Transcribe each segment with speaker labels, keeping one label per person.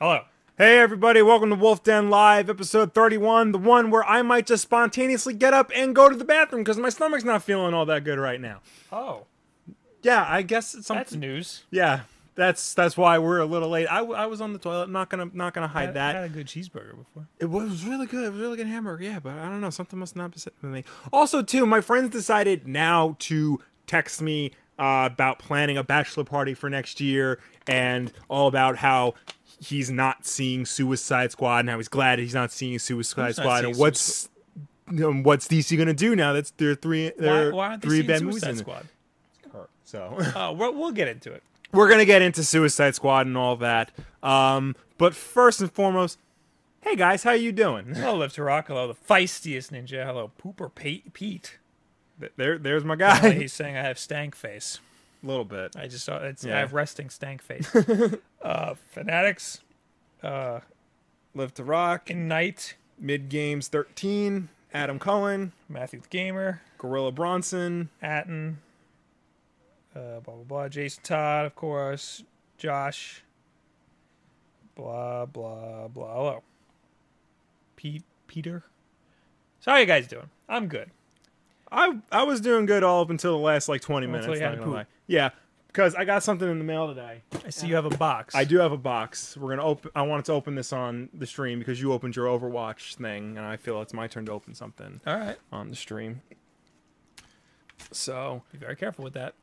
Speaker 1: Hello.
Speaker 2: Hey everybody, welcome to Wolf Den Live, episode 31, the one where I might just spontaneously get up and go to the bathroom because my stomach's not feeling all that good right now.
Speaker 1: Oh,
Speaker 2: Yeah, I guess it's
Speaker 1: that's
Speaker 2: something.
Speaker 1: news.
Speaker 2: Yeah, that's that's why we're a little late. I, w- I was on the toilet, not gonna not gonna hide
Speaker 1: I,
Speaker 2: that.
Speaker 1: I had a good cheeseburger before.
Speaker 2: It was really good. It was really good hamburger. Yeah, but I don't know. Something must not be sitting with me. Also, too, my friends decided now to text me uh, about planning a bachelor party for next year and all about how he's not seeing Suicide Squad and how he's glad he's not seeing Suicide Squad and what's um, what's DC gonna do now? That's there are three there
Speaker 1: Why, why aren't
Speaker 2: three bad movies
Speaker 1: Suicide
Speaker 2: in.
Speaker 1: Squad?
Speaker 2: So
Speaker 1: Oh, we'll, we'll get into it.
Speaker 2: we're gonna get into Suicide Squad and all that. Um, but first and foremost, hey guys, how are you doing?
Speaker 1: Hello, Liv. Hello, the feistiest ninja. Hello, Pooper Pete. Pete.
Speaker 2: There, there's my guy.
Speaker 1: he's saying I have stank face.
Speaker 2: A little bit.
Speaker 1: I just saw it's
Speaker 2: Yeah.
Speaker 1: I have resting stank face. uh, fanatics. Uh,
Speaker 2: Live to Rock,
Speaker 1: Ignite.
Speaker 2: Mid Games 13, Adam Cohen,
Speaker 1: Matthew the Gamer.
Speaker 2: Gorilla Bronson,
Speaker 1: Atten. Uh, blah blah blah. Jason Todd, of course. Josh. Blah blah blah. Hello. Pete. Peter. So how are you guys doing? I'm good.
Speaker 2: I I was doing good all up until the last like 20
Speaker 1: Until
Speaker 2: minutes.
Speaker 1: you had
Speaker 2: not
Speaker 1: to
Speaker 2: gonna
Speaker 1: poop.
Speaker 2: lie. Yeah, because I got something in the mail today.
Speaker 1: I see you have a box.
Speaker 2: I do have a box. We're gonna open. I wanted to open this on the stream because you opened your Overwatch thing, and I feel it's my turn to open something
Speaker 1: All right.
Speaker 2: on the stream. So
Speaker 1: Be very careful with that.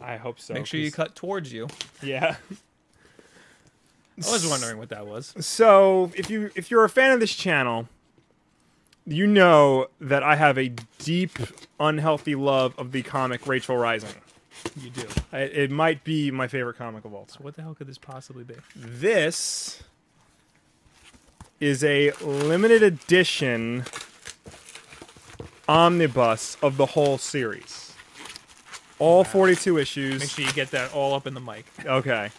Speaker 2: I hope so.
Speaker 1: Make sure you
Speaker 2: 'cause-
Speaker 1: cut towards you.
Speaker 2: Yeah.
Speaker 1: I was wondering what that was.
Speaker 2: So if you if you're a fan of this channel, you know that I have a deep, unhealthy love of the comic Rachel Rising.
Speaker 1: You do.
Speaker 2: I, it might be my favorite comic of all time.
Speaker 1: So What the hell could this possibly be?
Speaker 2: This is a limited edition omnibus of the whole series. All 42 issues.
Speaker 1: Make sure you get that all up in the mic.
Speaker 2: Okay.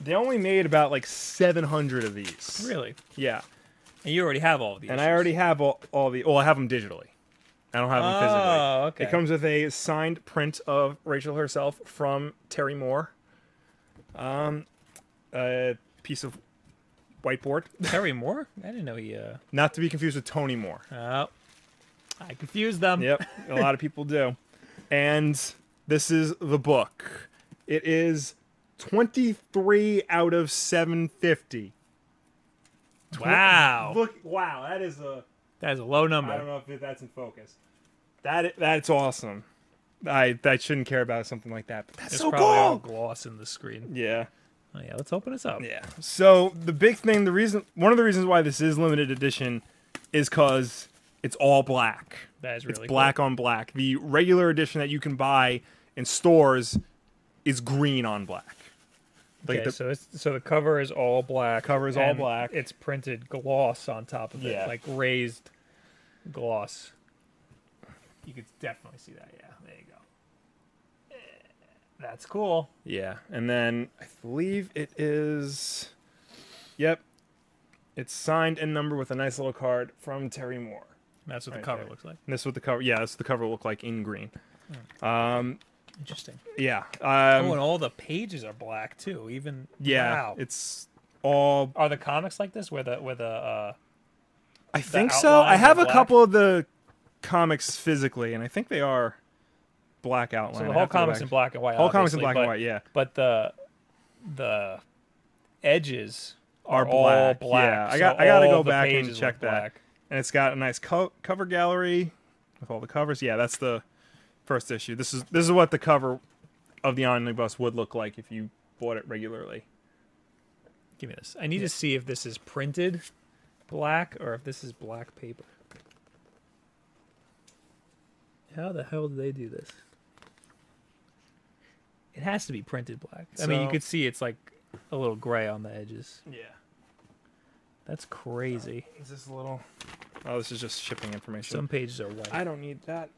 Speaker 2: They only made about like 700 of these.
Speaker 1: Really?
Speaker 2: Yeah.
Speaker 1: And you already have all of these.
Speaker 2: And I already have all, all the. Well, I have them digitally. I don't have them physically.
Speaker 1: Oh, okay.
Speaker 2: It comes with a signed print of Rachel herself from Terry Moore. Um, a piece of whiteboard,
Speaker 1: Terry Moore? I didn't know he. Uh...
Speaker 2: not to be confused with Tony Moore.
Speaker 1: Oh, I confused them.
Speaker 2: Yep, a lot of people do. And this is the book. It is 23 out of 750.
Speaker 1: Wow,
Speaker 2: Look, wow, that is a.
Speaker 1: that is a low number.
Speaker 2: I don't know if that's in focus. That that's awesome. I I shouldn't care about something like that, but that's
Speaker 1: There's
Speaker 2: so
Speaker 1: probably all
Speaker 2: cool.
Speaker 1: gloss in the screen.
Speaker 2: Yeah,
Speaker 1: Oh yeah, let's open this up.
Speaker 2: yeah. So the big thing, the reason, one of the reasons why this is limited edition, is because it's all black.
Speaker 1: That is
Speaker 2: It's
Speaker 1: really
Speaker 2: black on black. The regular edition that you can buy in stores is green on black. Like
Speaker 1: Okay,
Speaker 2: the,
Speaker 1: so it's, so the cover is all black.
Speaker 2: Cover is all black.
Speaker 1: It's printed gloss on top of it, like raised gloss. You could definitely see that. Yeah, there you go. Eh, That's cool.
Speaker 2: yeah, and then I believe it is. Yep, it's signed and numbered with a nice little card from Terry Moore.
Speaker 1: That's what
Speaker 2: Right
Speaker 1: the cover
Speaker 2: there.
Speaker 1: looks like.
Speaker 2: And this is what the cover. Yeah, this is the cover look like in green. Um,
Speaker 1: Interesting.
Speaker 2: yeah.
Speaker 1: oh,
Speaker 2: Um,
Speaker 1: and all the pages are black too. Even
Speaker 2: yeah.
Speaker 1: Wow.
Speaker 2: It's all.
Speaker 1: Are the comics like this, where the where the uh,
Speaker 2: I think so. I have a
Speaker 1: black?
Speaker 2: couple of the comics physically, and I think they are black outline.
Speaker 1: so the whole
Speaker 2: to
Speaker 1: comics in black and white?
Speaker 2: Whole comics in black
Speaker 1: but,
Speaker 2: and white. Yeah.
Speaker 1: But the the edges
Speaker 2: Are
Speaker 1: are, all
Speaker 2: black,
Speaker 1: black.
Speaker 2: yeah. I got- I gotta
Speaker 1: all
Speaker 2: go back and check that.
Speaker 1: black.
Speaker 2: and it's got a nice co- cover gallery with all the covers. Yeah, that's the first issue. This is this is what the cover of the omnibus would look like if you bought it regularly.
Speaker 1: Give me this. I need to see if this is printed black or if this is black paper. How the hell do they do this? It has to be printed black. I mean, you
Speaker 2: So-
Speaker 1: could see it's like a little gray on the edges.
Speaker 2: Yeah.
Speaker 1: That's crazy.
Speaker 2: Is this a little? Oh, this is just shipping information.
Speaker 1: Some pages are white.
Speaker 2: I don't need that.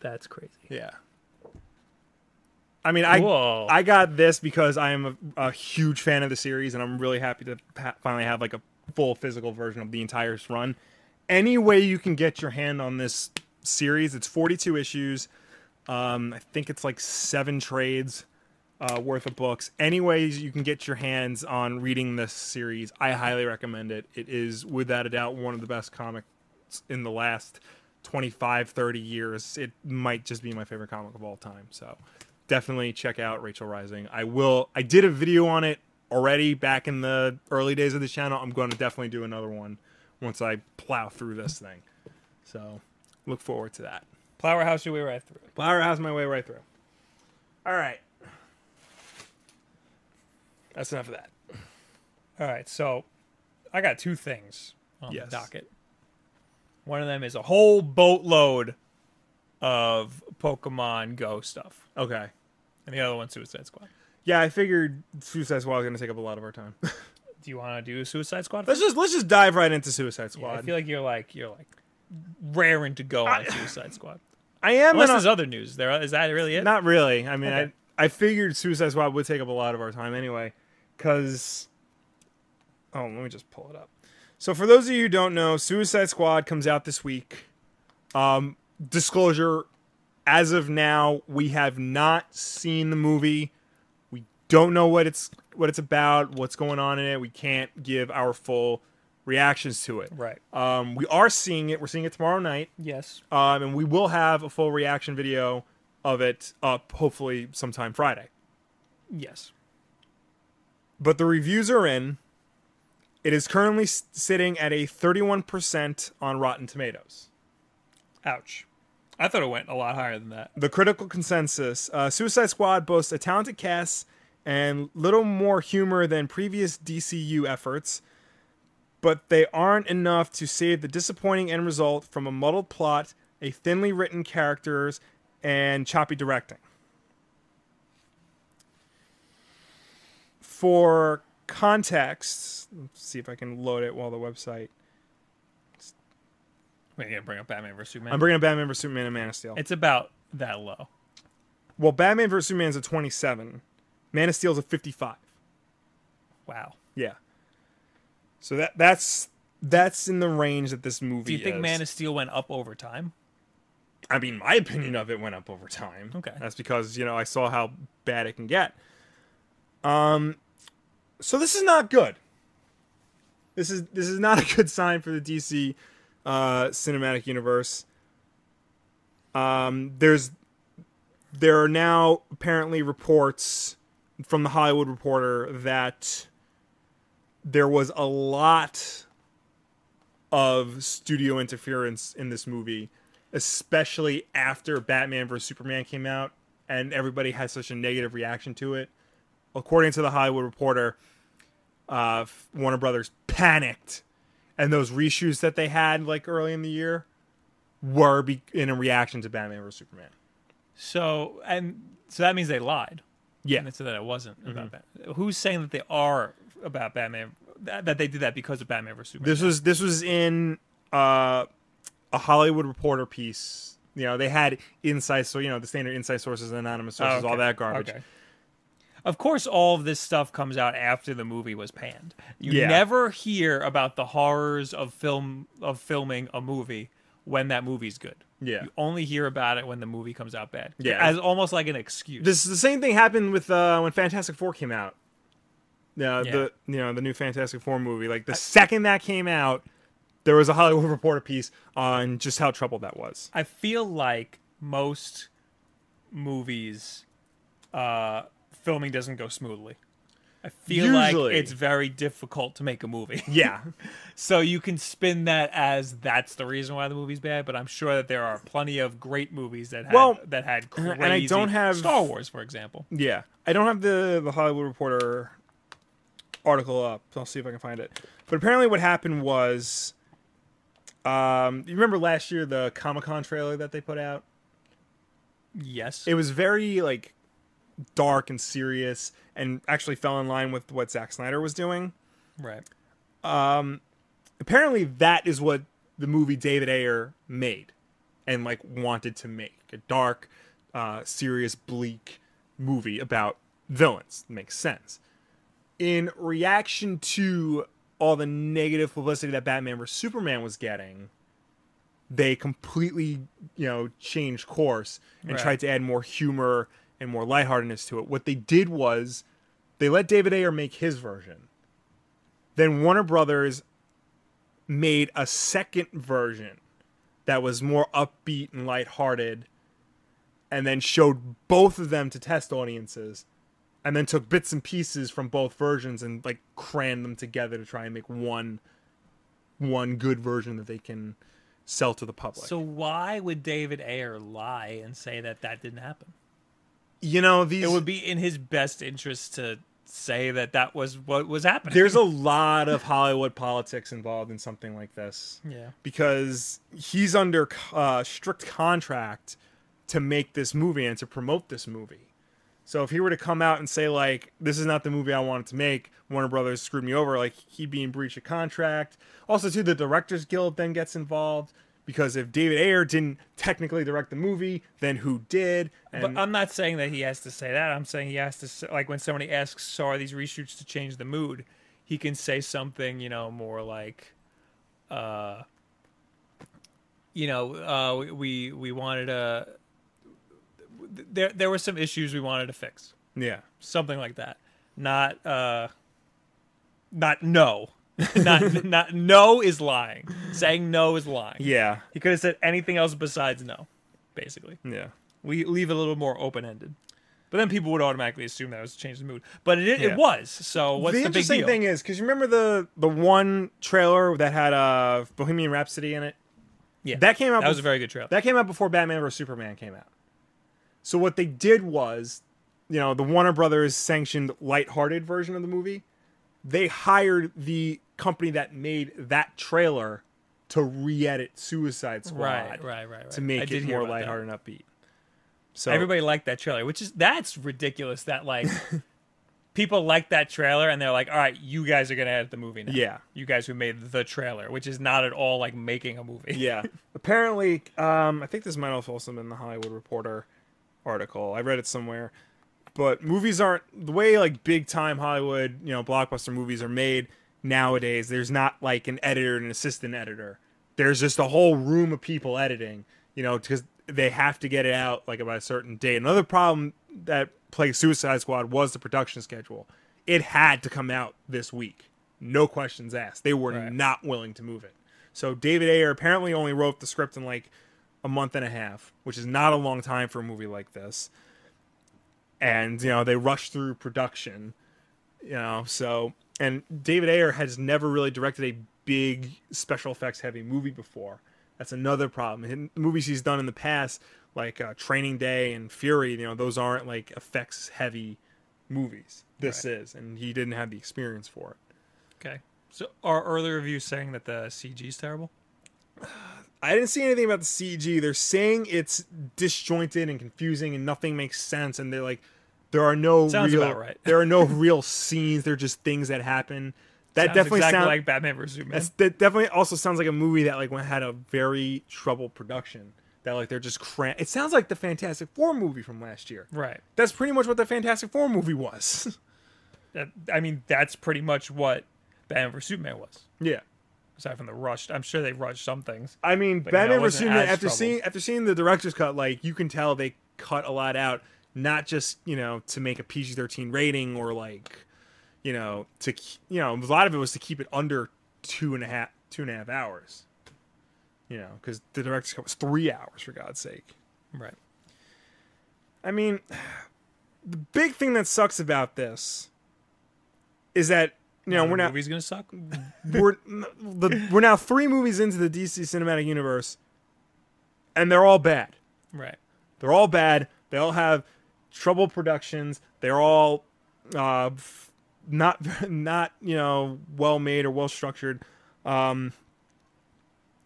Speaker 1: That's crazy.
Speaker 2: Yeah. I mean, I
Speaker 1: Whoa.
Speaker 2: I got this because I am a, a huge fan of the series, and I'm really happy to pa- finally have like a full physical version of the entire run. Any way you can get your hand on this series, it's 42 issues. Um, I think it's like seven trades. uh, worth of books. Any ways you can get your hands on reading this series, I highly recommend it. It is, without a doubt, one of the best comics in the last 25, 30 years. It might just be my favorite comic of all time. So definitely check out Rachel Rising. I will, I did a video on it already back in the early days of the channel. I'm going to definitely do another one once I plow through this thing. So look forward to that.
Speaker 1: Plower house your way right through.
Speaker 2: Flower house my way right through. All right. That's enough of that.
Speaker 1: All right, so I got two things on
Speaker 2: Yes.
Speaker 1: the docket. One of them is a whole boatload of Pokemon Go stuff,
Speaker 2: Okay.
Speaker 1: and the other one's Suicide Squad.
Speaker 2: Yeah, I figured Suicide Squad was going to take up a lot of our time.
Speaker 1: Do you want to do Suicide Squad?
Speaker 2: let's just let's just dive right into Suicide
Speaker 1: Yeah,
Speaker 2: Squad.
Speaker 1: I feel like you're like you're like raring to go on Suicide Squad.
Speaker 2: I am
Speaker 1: Unless
Speaker 2: in a-
Speaker 1: there's other news. There is that really it?
Speaker 2: Not really. I mean,
Speaker 1: Okay.
Speaker 2: I, I figured Suicide Squad would take up a lot of our time anyway, because. Oh, let me just pull it up. So, for those of you who don't know, Suicide Squad comes out this week. Um, disclosure: as of now, we have not seen the movie. We don't know what it's what it's about, what's going on in it. We can't give our full reactions to it.
Speaker 1: Right.
Speaker 2: Um, we are seeing it. We're seeing it tomorrow night.
Speaker 1: Yes.
Speaker 2: Um, and we will have a full reaction video of it up hopefully sometime Friday.
Speaker 1: Yes.
Speaker 2: But the reviews are in. It is currently sitting at a 31% on Rotten Tomatoes.
Speaker 1: Ouch. I thought it went a lot higher than that.
Speaker 2: The critical consensus uh, Suicide Squad boasts a talented cast and little more humor than previous DCU efforts, but they aren't enough to save the disappointing end result from a muddled plot, a thinly written characters, and choppy directing. For context, let's see if I can load it while the website.
Speaker 1: We're gonna bring up Batman vs Superman.
Speaker 2: I'm bringing up Batman vs Superman and Man of Steel.
Speaker 1: it's about that low.
Speaker 2: Well, Batman vs Superman is a 27. Man of Steel is a 55.
Speaker 1: Wow.
Speaker 2: Yeah. So that that's that's in the range that this movie
Speaker 1: Do you think
Speaker 2: is.
Speaker 1: Man of Steel went up over time?
Speaker 2: I mean, my opinion of it went up over time.
Speaker 1: Okay.
Speaker 2: That's because, you know, I saw how bad it can get. Um so this is not good. This is this is not a good sign for the DC uh cinematic universe. Um there's there are now apparently reports from the Hollywood Reporter that there was a lot of studio interference in this movie, especially after Batman vs Superman came out and everybody had such a negative reaction to it. According to the Hollywood Reporter, uh, Warner Brothers panicked, and those reshoots that they had like early in the year were be- in a reaction to Batman vs Superman.
Speaker 1: So and so that means they lied.
Speaker 2: Yeah,
Speaker 1: And so that it wasn't about Batman. Who's saying that they are about Batman? That, that they did that because of Batman vs Superman?
Speaker 2: this was this was in uh, a Hollywood Reporter piece. You know, they had inside, so you know the standard inside sources, anonymous sources,
Speaker 1: Oh,
Speaker 2: all that garbage.
Speaker 1: Okay. Of course, all of this stuff comes out after the movie was panned. You
Speaker 2: Yeah.
Speaker 1: never hear about the horrors of film of filming a movie when that movie's good.
Speaker 2: Yeah.
Speaker 1: You only hear about it when the movie comes out bad.
Speaker 2: Yeah.
Speaker 1: As almost like an excuse.
Speaker 2: This the same thing happened with uh, when Fantastic Four came out. Yeah,
Speaker 1: Yeah.
Speaker 2: the you know the new Fantastic Four movie. Like the second that came out, there was a Hollywood Reporter piece on just how troubled that was.
Speaker 1: I feel like most movies uh filming doesn't go smoothly. I feel like it's very difficult to make a movie.
Speaker 2: Yeah,
Speaker 1: So you can spin that as that's the reason why the movie's bad, but I'm sure that there are plenty of great movies that had
Speaker 2: Well,
Speaker 1: that had crazy
Speaker 2: and I don't have-
Speaker 1: Star Wars, for example.
Speaker 2: yeah. I don't have the the Hollywood Reporter article up. So I'll see if I can find it. But apparently, what happened was, um, you remember last year the Comic Con trailer that they put out?
Speaker 1: Yes.
Speaker 2: it was very like dark and serious and actually fell in line with what Zack Snyder was doing.
Speaker 1: right.
Speaker 2: Um, Apparently that is what the movie David Ayer made and like wanted to make. A dark, uh, serious, bleak movie about villains. Makes sense. In reaction to all the negative publicity that Batman vs Superman was getting, they completely, you know, changed course and
Speaker 1: Right.
Speaker 2: tried to add more humor and more lightheartedness to it. What they did was they let David Ayer make his version. Then Warner Brothers made a second version that was more upbeat and lighthearted and then showed both of them to test audiences and then took bits and pieces from both versions and like crammed them together to try and make one one good version that they can sell to the public.
Speaker 1: So why would David Ayer lie and say that that didn't happen?
Speaker 2: You know these
Speaker 1: It would be in his best interest to say that that was what was happening.
Speaker 2: there's a lot of Hollywood politics involved in something like this
Speaker 1: yeah.
Speaker 2: because he's under uh, strict contract to make this movie and to promote this movie. So if he were to come out and say like this is not the movie I wanted to make, Warner Brothers screwed me over, like he'd be in breach of contract. Also, too, the Directors Guild then gets involved because if David Ayer didn't technically direct the movie, then who did? And
Speaker 1: But I'm not saying that he has to say that. I'm saying he has to say, like when somebody asks, "So are these reshoots to change the mood?" He can say something, you know, more like, uh, you know, uh, we- we wanted to. There there were some issues we wanted to fix,
Speaker 2: yeah,
Speaker 1: something like that. Not uh, not no, not not no is lying. Saying no is lying.
Speaker 2: yeah,
Speaker 1: He could have said anything else besides no, basically.
Speaker 2: yeah.
Speaker 1: We leave it a little more open ended. But then people would automatically assume that was to change the mood. But it,
Speaker 2: Yeah.
Speaker 1: it was. So what's
Speaker 2: the
Speaker 1: the,
Speaker 2: interesting thing is because you remember the the one trailer that had uh, Bohemian Rhapsody in it.
Speaker 1: yeah,
Speaker 2: That came out.
Speaker 1: that was a very good trailer.
Speaker 2: That came out before Batman vs Superman came out. So what they did was, you know, the Warner Brothers sanctioned lighthearted version of the movie. They hired the company that made that trailer to re-edit Suicide Squad
Speaker 1: right, right, right, right.
Speaker 2: to make it more
Speaker 1: about that.
Speaker 2: lighthearted and upbeat. So
Speaker 1: Everybody liked that trailer, which is that's ridiculous. That like people like that trailer and they're like, "All right, you guys are gonna edit the movie now."
Speaker 2: Yeah.
Speaker 1: you guys who made the trailer, which is not at all like making a movie.
Speaker 2: yeah. Apparently, um, I think this might have also been the Hollywood Reporter article. I read it somewhere. But movies aren't the way like big time Hollywood, you know, blockbuster movies are made nowadays. There's not like an editor and an assistant editor. There's just a whole room of people editing, you know, because they have to get it out like by a certain date. Another problem that plagued Suicide Squad was the production schedule. It had to come out this week. No questions asked. They were
Speaker 1: Right.
Speaker 2: not willing to move it. So David Ayer apparently only wrote the script in like a month and a half, which is not a long time for a movie like this. And you know they rushed through production, you know. So and David Ayer has never really directed a big special effects heavy movie before. That's another problem. Movies he's done in the past, like uh, Training Day and Fury, you know, those aren't like effects heavy movies. This is, and he didn't have the experience for it.
Speaker 1: Okay. So are earlier reviews saying that the CG is terrible?
Speaker 2: I didn't see anything about the CG. They're saying it's disjointed and confusing and nothing makes sense. And they're like, there are no
Speaker 1: Sounds
Speaker 2: real,
Speaker 1: about right.
Speaker 2: there are no real scenes. They're just things that happen. That
Speaker 1: Sounds
Speaker 2: definitely
Speaker 1: exactly
Speaker 2: sounds
Speaker 1: like Batman vs Superman.
Speaker 2: that definitely also sounds like a movie that like went had a very troubled production. That like they're just cram. It sounds like the Fantastic Four movie from last year.
Speaker 1: Right.
Speaker 2: That's pretty much what the Fantastic Four movie was.
Speaker 1: That, I mean, that's pretty much what Batman vs Superman was.
Speaker 2: yeah.
Speaker 1: Aside from the rushed, I'm sure they rushed some things.
Speaker 2: I mean,
Speaker 1: But, you know,
Speaker 2: Batman vs Superman. After seeing after seeing the director's cut, like you can tell they cut a lot out, not just you know to make a PG thirteen rating or like you know to you know a lot of it was to keep it under two and a half two and a half hours. You know, because the director's cut was three hours for God's sake.
Speaker 1: Right.
Speaker 2: I mean, the big thing that sucks about this is that you know we're
Speaker 1: the
Speaker 2: not
Speaker 1: movie's gonna suck.
Speaker 2: we're the, we're now three movies into the DC cinematic universe, and they're all bad.
Speaker 1: right.
Speaker 2: They're all bad. They all have trouble productions. They're all uh, not not you know well made or well structured. Um,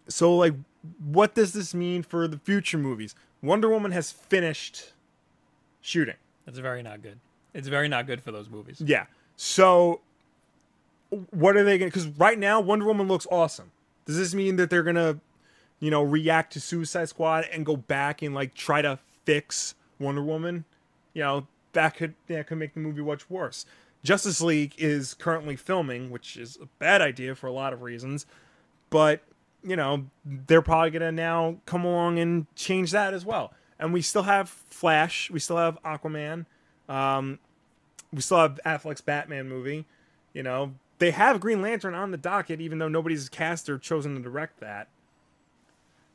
Speaker 2: so like, what does this mean for the future movies? Wonder Woman has finished shooting.
Speaker 1: That's very not good. It's very not good for those movies.
Speaker 2: Yeah. So, what are they going to? Because right now, Wonder Woman looks awesome. Does this mean that they're going to, you know, react to Suicide Squad and go back and like try to fix Wonder Woman? You know, that could that could make the movie much worse. Justice League is currently filming, which is a bad idea for a lot of reasons, but you know they're probably going to now come along and change that as well. and we still have Flash, we still have Aquaman, um, we still have Affleck's Batman movie. You know, they have Green Lantern on the docket, even though nobody's cast or chosen to direct that.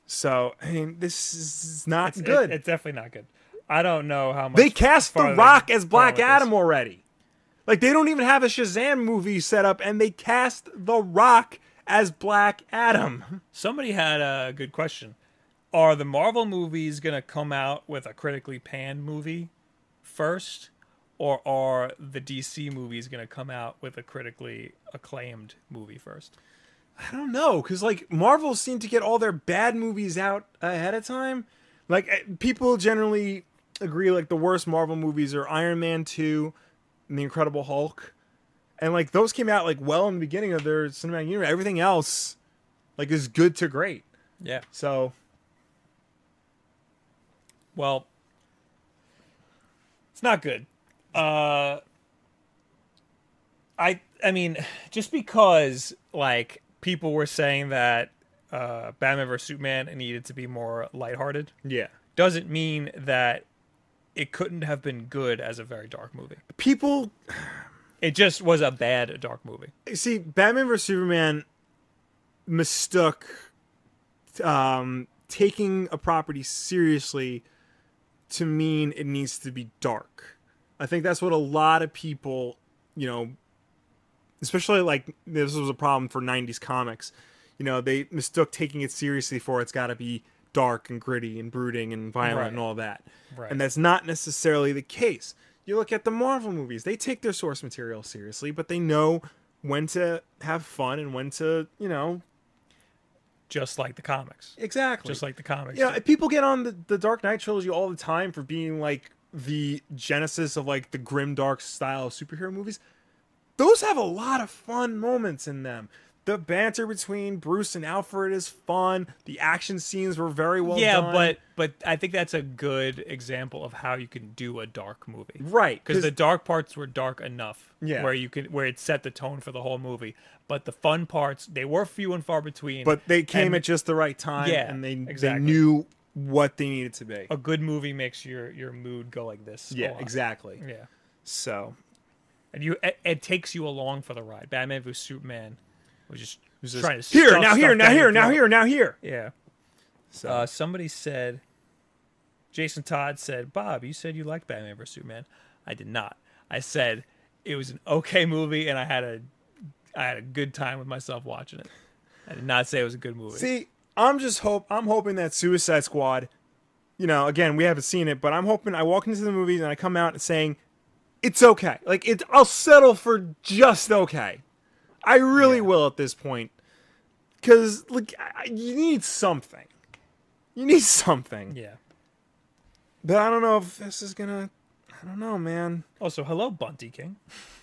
Speaker 2: So I mean, this is not
Speaker 1: It's,
Speaker 2: good.
Speaker 1: It, it's definitely not good. I don't know how much.
Speaker 2: they cast The Rock as Black. Adam already. Like they don't even have a Shazam movie set up, and they cast The Rock as Black Adam.
Speaker 1: Somebody had a good question. Are the Marvel movies going to come out with a critically panned movie first? Or are the DC movies going to come out with a critically acclaimed movie first?
Speaker 2: I don't know, because like Marvel seem to get all their bad movies out ahead of time. Like eh, people generally agree, like the worst Marvel movies are Iron Man two, and The Incredible Hulk, and like those came out like well in the beginning of their cinematic universe. Everything else, like, is good to great.
Speaker 1: Yeah.
Speaker 2: So
Speaker 1: Well, it's not good. Uh, I I mean, just because like people were saying that uh, Batman vs Superman needed to be more lighthearted,
Speaker 2: yeah,
Speaker 1: doesn't mean that it couldn't have been good as a very dark movie.
Speaker 2: people
Speaker 1: It just was a bad dark movie.
Speaker 2: see Batman vs Superman mistook um, taking a property seriously to mean it needs to be dark. I think that's what a lot of people, you know, especially like this was a problem for 90s comics. You know, they mistook taking it seriously for it's got to be dark and gritty and brooding and violent
Speaker 1: Right.
Speaker 2: and all that.
Speaker 1: Right.
Speaker 2: And that's not necessarily the case. You look at the Marvel movies, they take their source material seriously, but they know when to have fun and when to, you know,
Speaker 1: Just like the comics.
Speaker 2: exactly.
Speaker 1: Just like the comics.
Speaker 2: you know, people get on the, the Dark Knight trilogy all the time for being like the genesis of like the grim dark style of superhero movies. Those have a lot of fun moments in them. The banter between Bruce and Alfred is fun. The action scenes were very well done.
Speaker 1: yeah,
Speaker 2: done.
Speaker 1: but but I think that's a good example of how you can do a dark movie.
Speaker 2: right
Speaker 1: because the dark parts were dark enough
Speaker 2: Yeah.
Speaker 1: where you could where it set the tone for the whole movie but the fun parts they were few and far between
Speaker 2: but they came
Speaker 1: and
Speaker 2: at just the right time
Speaker 1: Yeah,
Speaker 2: and they
Speaker 1: exactly.
Speaker 2: they knew what they needed to be.
Speaker 1: a good movie makes your your mood go like this
Speaker 2: yeah, exactly.
Speaker 1: yeah
Speaker 2: So
Speaker 1: and you it, it takes you along for the ride batman vs superman was just trying to
Speaker 2: here now here now here now here now here.
Speaker 1: yeah.
Speaker 2: So.
Speaker 1: Uh, somebody said jason todd said bob you said you liked batman vs superman. I did not. I said it was an okay movie and i had a i had a good time with myself watching it. I did not say it was a good movie.
Speaker 2: See, I'm just hope I'm hoping that Suicide Squad, you know, again, we haven't seen it, but I'm hoping I walk into the movies and I come out saying it's okay. Like it I'll settle for just okay. I really
Speaker 1: Yeah.
Speaker 2: will at this point. Cuz like I- you need something. You need something.
Speaker 1: yeah
Speaker 2: But I don't know if this is going to I don't know, man.
Speaker 1: Also, hello, Bunty King.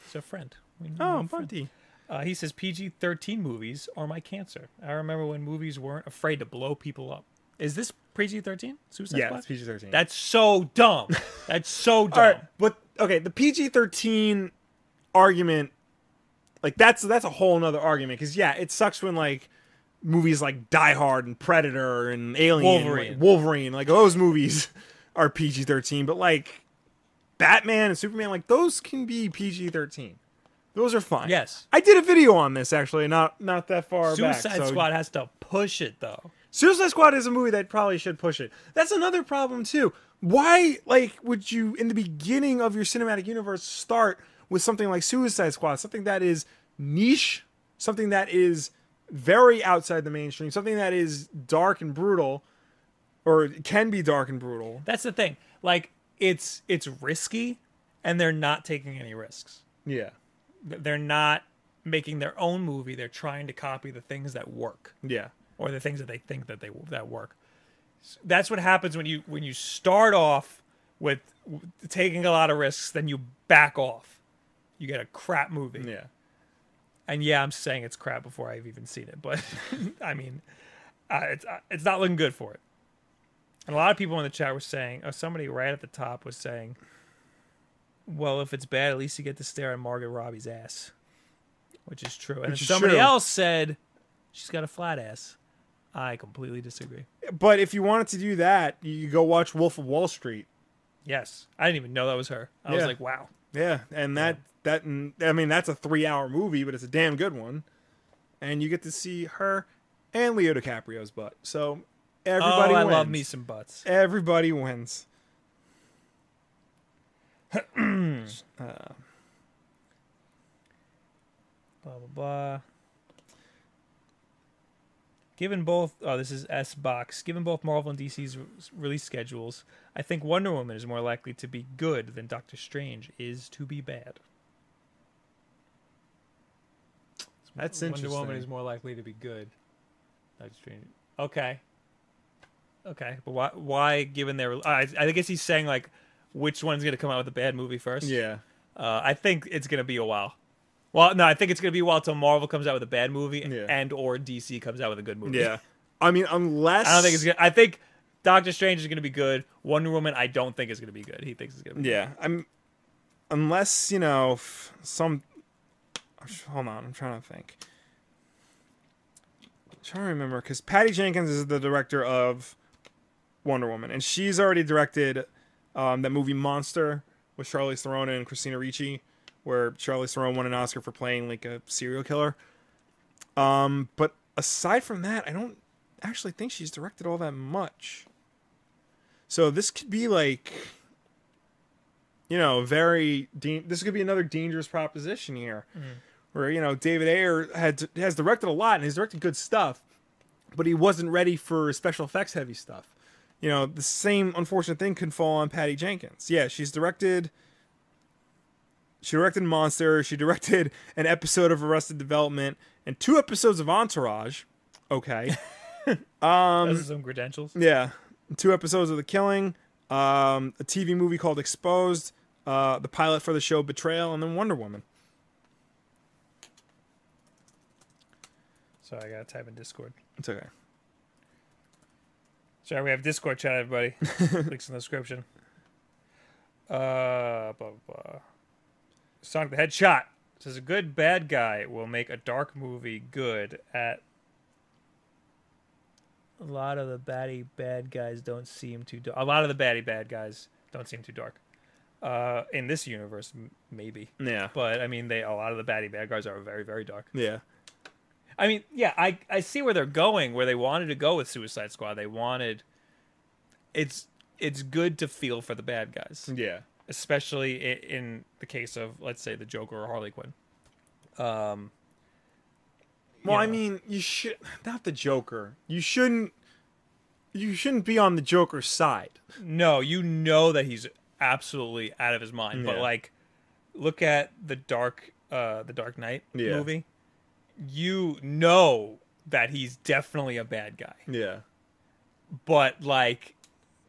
Speaker 1: He's a friend. We know
Speaker 2: Oh,
Speaker 1: him friend.
Speaker 2: Bunty.
Speaker 1: Uh, he says PG 13 movies are my cancer. I remember when movies weren't afraid to blow people up. Is this PG 13? Suicide
Speaker 2: Yeah,
Speaker 1: Squad?
Speaker 2: it's PG-13.
Speaker 1: That's so dumb. That's so dumb.
Speaker 2: All right, but okay, the PG thirteen argument, like that's that's a whole nother argument because yeah, it sucks when like movies like Die Hard and Predator and Alien,
Speaker 1: Wolverine.
Speaker 2: like, Wolverine, like those movies are PG thirteen, but like Batman and Superman, like those can be PG thirteen. Those are fine.
Speaker 1: Yes.
Speaker 2: I did a video on this actually, not not that far back.
Speaker 1: Suicide
Speaker 2: so-
Speaker 1: Squad has to push it, though.
Speaker 2: Suicide Squad is a movie that probably should push it. That's another problem too. Why, like, would you in the beginning of your cinematic universe start with something like Suicide Squad, something that is niche, something that is very outside the mainstream, something that is dark and brutal, or can be dark and brutal.
Speaker 1: That's the thing. Like, it's it's risky, and they're not taking any risks.
Speaker 2: Yeah,
Speaker 1: They're not making their own movie. They're trying to copy the things that work.
Speaker 2: yeah,
Speaker 1: or the things that they think that they that work. That's what happens when you when you start off with taking a lot of risks, then you back off. You get a crap movie,
Speaker 2: yeah.
Speaker 1: and yeah, I'm saying it's crap before I've even seen it, but I mean, uh, it's uh, it's not looking good for it. And a lot of people in the chat were saying, oh, somebody right at the top was saying, "Well, if it's bad, at least you get to stare at Margot Robbie's ass," which is true. And
Speaker 2: is
Speaker 1: somebody
Speaker 2: true.
Speaker 1: else said, "She's got a flat ass." I completely disagree.
Speaker 2: But if you wanted to do that, you go watch Wolf of Wall Street.
Speaker 1: Yes, I didn't even know that was her. I was like, wow.
Speaker 2: Yeah, and that that I mean that's a three hour movie, but it's a damn good one, and you get to see her and Leo DiCaprio's butt. So everybody
Speaker 1: oh, I
Speaker 2: wins.
Speaker 1: love me some butts.
Speaker 2: Everybody wins.
Speaker 1: Uh, blah blah blah. Given both, oh, this is S box. Given both Marvel and DC's re- release schedules, I think Wonder Woman is more likely to be good than Doctor Strange is to be bad.
Speaker 2: That's
Speaker 3: Wonder
Speaker 2: interesting.
Speaker 3: Wonder Woman is more likely to be good. Doctor Strange.
Speaker 1: Okay. Okay, but why? Why, given their, I, I guess he's saying like, which one's gonna come out with a bad movie first?
Speaker 2: Yeah,
Speaker 1: Uh, I think it's gonna be a while. Well, no, I think it's gonna be a while till Marvel comes out with a bad movie
Speaker 2: Yeah.
Speaker 1: and or DC comes out with a good movie.
Speaker 2: yeah. I mean, unless
Speaker 1: I don't think it's gonna. I think Doctor Strange is gonna be good. Wonder Woman, I don't think is gonna be good. He thinks it's gonna be.
Speaker 2: Yeah, I'm. Unless you know f- some. Hold on, I'm trying to think. I'm trying to remember because Patty Jenkins is the director of Wonder Woman, and she's already directed um, that movie Monster with Charlize Theron and Christina Ricci, where Charlize Theron won an Oscar for playing like a serial killer. Um, but aside from that, I don't actually think she's directed all that much. So this could be like you know, very de- this could be another dangerous proposition here, where you know David Ayer had has directed a lot and he's directed good stuff, but he wasn't ready for special effects heavy stuff. You know, the same unfortunate thing can fall on Patty Jenkins. Yeah, she's directed. She directed Monster. She directed an episode of Arrested Development and two episodes of Entourage. Okay. Um,
Speaker 1: Those are some credentials.
Speaker 2: Yeah, two episodes of The Killing, um, a TV movie called Exposed, uh, the pilot for the show Betrayal, and then Wonder Woman.
Speaker 1: Sorry, I gotta type in Discord.
Speaker 2: It's okay.
Speaker 1: Sorry, we have Discord chat, everybody. Links in the description. Uh, blah, blah, blah. Sonic the Headshot says a good bad guy will make a dark movie good at. A lot of the baddie bad guys don't seem too. Dark. A lot of the baddie bad guys don't seem too dark. Uh, in this universe, m- maybe,
Speaker 2: Yeah.
Speaker 1: but I mean, they a lot of the baddie bad guys are very, very dark.
Speaker 2: Yeah.
Speaker 1: I mean, yeah, I I see where they're going, where they wanted to go with Suicide Squad. They wanted it's it's good to feel for the bad guys,
Speaker 2: Yeah.
Speaker 1: Especially in, the case of let's say the Joker or Harley Quinn. Um,
Speaker 2: Well, I mean, you should not the Joker. You shouldn't. You shouldn't be on the Joker's side.
Speaker 1: no, you know that he's absolutely out of his mind, but like, look at the Dark uh the Dark Knight
Speaker 2: Yeah.
Speaker 1: movie. You know that he's definitely a bad guy.
Speaker 2: Yeah.
Speaker 1: but like